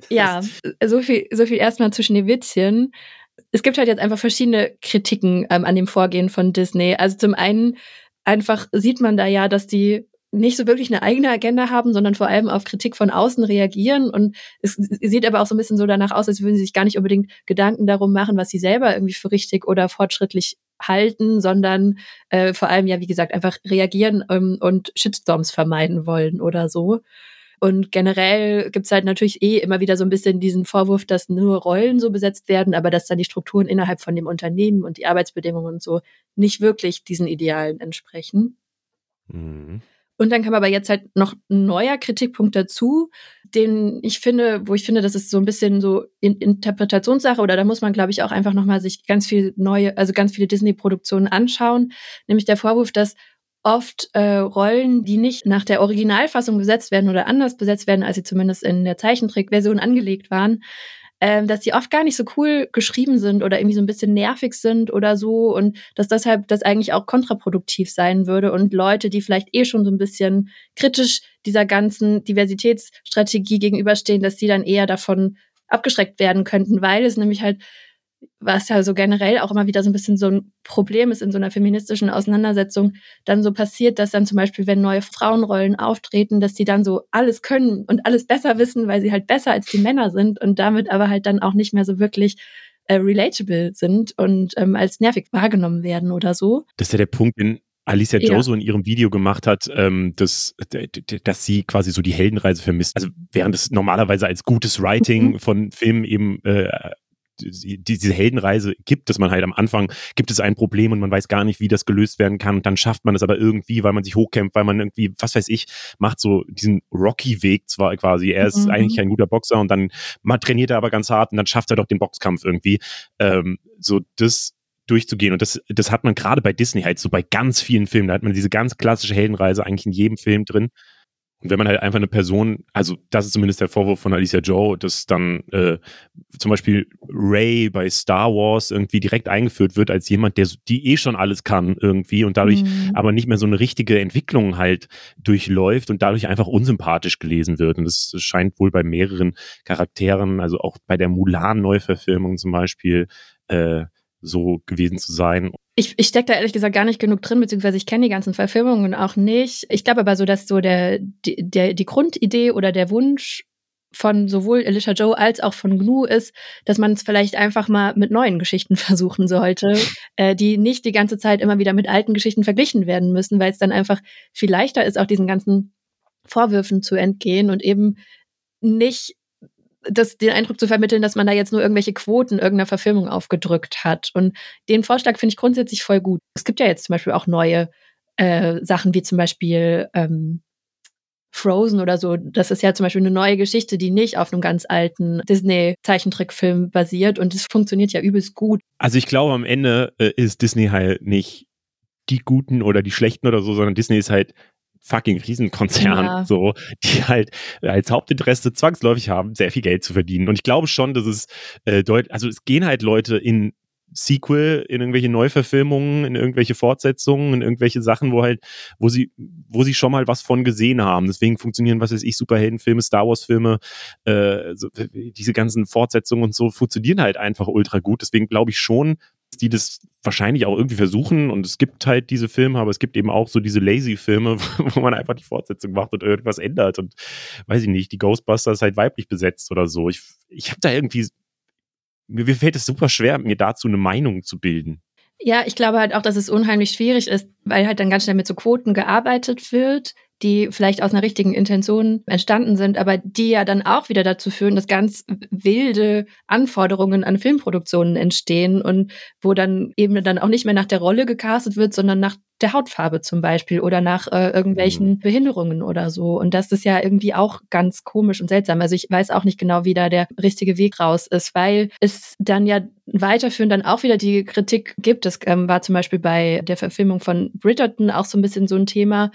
Ja, so viel, so viel erstmal zwischen den Witzchen. Es gibt halt jetzt einfach verschiedene Kritiken ähm, an dem Vorgehen von Disney. Also zum einen einfach sieht man da ja, dass die nicht so wirklich eine eigene Agenda haben, sondern vor allem auf Kritik von außen reagieren. Und es sieht aber auch so ein bisschen so danach aus, als würden sie sich gar nicht unbedingt Gedanken darum machen, was sie selber irgendwie für richtig oder fortschrittlich halten, sondern äh, vor allem ja, wie gesagt, einfach reagieren ähm, und Shitstorms vermeiden wollen oder so. Und generell gibt's halt natürlich eh immer wieder so ein bisschen diesen Vorwurf, dass nur Rollen so besetzt werden, aber dass dann die Strukturen innerhalb von dem Unternehmen und die Arbeitsbedingungen und so nicht wirklich diesen Idealen entsprechen. Mhm. Und dann kam aber jetzt halt noch ein neuer Kritikpunkt dazu, den ich finde, wo ich finde, das ist so ein bisschen so in Interpretationssache oder da muss man, glaube ich, auch einfach nochmal sich ganz viel neue, also ganz viele Disney-Produktionen anschauen, nämlich der Vorwurf, dass oft äh, Rollen, die nicht nach der Originalfassung besetzt werden oder anders besetzt werden, als sie zumindest in der Zeichentrickversion angelegt waren, ähm, dass die oft gar nicht so cool geschrieben sind oder irgendwie so ein bisschen nervig sind oder so und dass deshalb das eigentlich auch kontraproduktiv sein würde und Leute, die vielleicht eh schon so ein bisschen kritisch dieser ganzen Diversitätsstrategie gegenüberstehen, dass die dann eher davon abgeschreckt werden könnten, weil es nämlich halt was ja so generell auch immer wieder so ein bisschen so ein Problem ist in so einer feministischen Auseinandersetzung, dann so passiert, dass dann zum Beispiel, wenn neue Frauenrollen auftreten, dass die dann so alles können und alles besser wissen, weil sie halt besser als die Männer sind und damit aber halt dann auch nicht mehr so wirklich äh, relatable sind und ähm, als nervig wahrgenommen werden oder so. Das ist ja der Punkt, den Alicia ja. Joe so in ihrem Video gemacht hat, ähm, dass, dass sie quasi so die Heldenreise vermisst. Also während es normalerweise als gutes Writing mhm. von Filmen eben äh, diese Heldenreise gibt, dass man halt am Anfang gibt es ein Problem und man weiß gar nicht, wie das gelöst werden kann und dann schafft man es aber irgendwie, weil man sich hochkämpft, weil man irgendwie, was weiß ich, macht so diesen Rocky-Weg zwar quasi. Er ist mhm. eigentlich ein guter Boxer und dann mal trainiert er aber ganz hart und dann schafft er doch den Boxkampf irgendwie. Ähm, so das durchzugehen. Und das, das hat man gerade bei Disney halt so bei ganz vielen Filmen. Da hat man diese ganz klassische Heldenreise eigentlich in jedem Film drin. Und wenn man halt einfach eine Person, also das ist zumindest der Vorwurf von Alicia Joe, dass dann äh, zum Beispiel Ray bei Star Wars irgendwie direkt eingeführt wird als jemand, der die eh schon alles kann irgendwie und dadurch mhm. aber nicht mehr so eine richtige Entwicklung halt durchläuft und dadurch einfach unsympathisch gelesen wird. Und das scheint wohl bei mehreren Charakteren, also auch bei der Mulan-Neuverfilmung zum Beispiel, äh, so gewesen zu sein. Ich, ich stecke da ehrlich gesagt gar nicht genug drin, beziehungsweise ich kenne die ganzen Verfilmungen auch nicht. Ich glaube aber so, dass so der, die, der, die Grundidee oder der Wunsch von sowohl Alicia Joe als auch von GNU ist, dass man es vielleicht einfach mal mit neuen Geschichten *laughs* versuchen sollte, äh, die nicht die ganze Zeit immer wieder mit alten Geschichten verglichen werden müssen, weil es dann einfach viel leichter ist, auch diesen ganzen Vorwürfen zu entgehen und eben nicht das, den Eindruck zu vermitteln, dass man da jetzt nur irgendwelche Quoten irgendeiner Verfilmung aufgedrückt hat. Und den Vorschlag finde ich grundsätzlich voll gut. Es gibt ja jetzt zum Beispiel auch neue äh, Sachen, wie zum Beispiel ähm, Frozen oder so. Das ist ja zum Beispiel eine neue Geschichte, die nicht auf einem ganz alten Disney-Zeichentrickfilm basiert und es funktioniert ja übelst gut. Also ich glaube, am Ende äh, ist Disney halt nicht die Guten oder die Schlechten oder so, sondern Disney ist halt fucking Riesenkonzern, ja. so, die halt als Hauptinteresse zwangsläufig haben, sehr viel Geld zu verdienen. Und ich glaube schon, dass es äh, deut also es gehen halt Leute in Sequel, in irgendwelche Neuverfilmungen, in irgendwelche Fortsetzungen, in irgendwelche Sachen, wo halt, wo sie, wo sie schon mal was von gesehen haben. Deswegen funktionieren, was weiß ich, Superheldenfilme, Star Wars-Filme, äh, so, diese ganzen Fortsetzungen und so funktionieren halt einfach ultra gut. Deswegen glaube ich schon, die das wahrscheinlich auch irgendwie versuchen und es gibt halt diese Filme, aber es gibt eben auch so diese Lazy-Filme, *laughs* wo man einfach die Fortsetzung macht und irgendwas ändert und weiß ich nicht, die Ghostbusters halt weiblich besetzt oder so. Ich, ich habe da irgendwie, mir, mir fällt es super schwer, mir dazu eine Meinung zu bilden. Ja, ich glaube halt auch, dass es unheimlich schwierig ist, weil halt dann ganz schnell mit so Quoten gearbeitet wird die vielleicht aus einer richtigen Intention entstanden sind, aber die ja dann auch wieder dazu führen, dass ganz wilde Anforderungen an Filmproduktionen entstehen und wo dann eben dann auch nicht mehr nach der Rolle gecastet wird, sondern nach der Hautfarbe zum Beispiel oder nach äh, irgendwelchen mhm. Behinderungen oder so. Und das ist ja irgendwie auch ganz komisch und seltsam. Also ich weiß auch nicht genau, wie da der richtige Weg raus ist, weil es dann ja weiterführend dann auch wieder die Kritik gibt. Das ähm, war zum Beispiel bei der Verfilmung von Bridgerton auch so ein bisschen so ein Thema,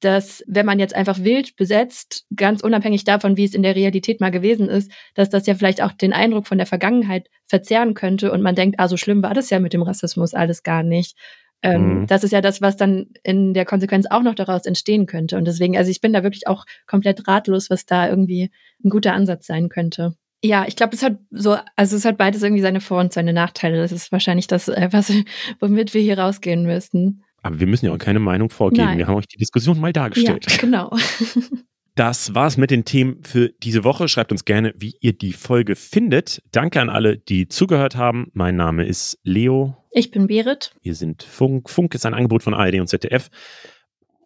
dass wenn man jetzt einfach wild besetzt, ganz unabhängig davon, wie es in der Realität mal gewesen ist, dass das ja vielleicht auch den Eindruck von der Vergangenheit verzerren könnte und man denkt, ah, so schlimm war das ja mit dem Rassismus alles gar nicht. Ähm, mhm. Das ist ja das, was dann in der Konsequenz auch noch daraus entstehen könnte. Und deswegen, also ich bin da wirklich auch komplett ratlos, was da irgendwie ein guter Ansatz sein könnte. Ja, ich glaube, es hat so, also es hat beides irgendwie seine Vor- und seine Nachteile. Das ist wahrscheinlich das, äh, was, *laughs* womit wir hier rausgehen müssen. Aber wir müssen ja auch keine Meinung vorgeben. Nein. Wir haben euch die Diskussion mal dargestellt. Ja, genau. *laughs* *laughs* Das war's mit den Themen für diese Woche. Schreibt uns gerne, wie ihr die Folge findet. Danke an alle, die zugehört haben. Mein Name ist Leo. Ich bin Berit. Wir sind Funk. Funk ist ein Angebot von ARD und ZDF.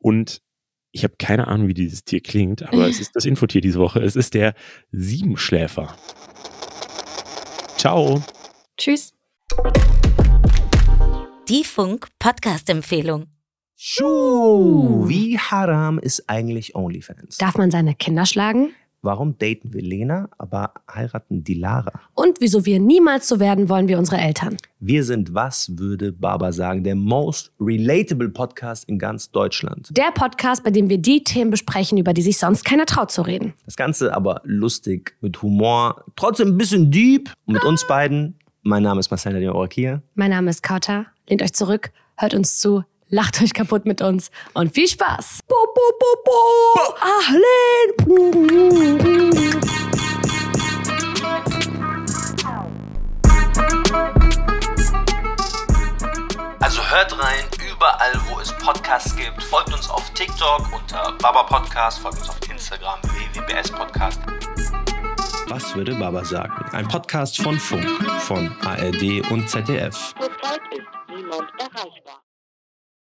Und ich habe keine Ahnung, wie dieses Tier klingt, aber es ist das Infotier diese Woche. Es ist der Siebenschläfer. Ciao. Tschüss. Die Funk Podcast Empfehlung. Schuh, wie haram ist eigentlich OnlyFans? Darf man seine Kinder schlagen? Warum daten wir Lena, aber heiraten die Lara? Und wieso wir niemals so werden wollen wie unsere Eltern? Wir sind Was würde Baba sagen? Der most relatable Podcast in ganz Deutschland. Der Podcast, bei dem wir die Themen besprechen, über die sich sonst keiner traut zu reden. Das Ganze aber lustig, mit Humor, trotzdem ein bisschen deep. Und mit uns beiden. Mein Name ist Marcel Orakia. Mein Name ist Kauta. Lehnt euch zurück, hört uns zu lacht euch kaputt mit uns und viel Spaß. Bo, bo, bo, bo. Ahlen. Also hört rein, überall wo es Podcasts gibt. Folgt uns auf TikTok unter Baba Podcast, folgt uns auf Instagram www.bs Podcast. Was würde Baba sagen? Ein Podcast von Funk, von ARD und ZDF. Zurzeit ist niemand erreichbar.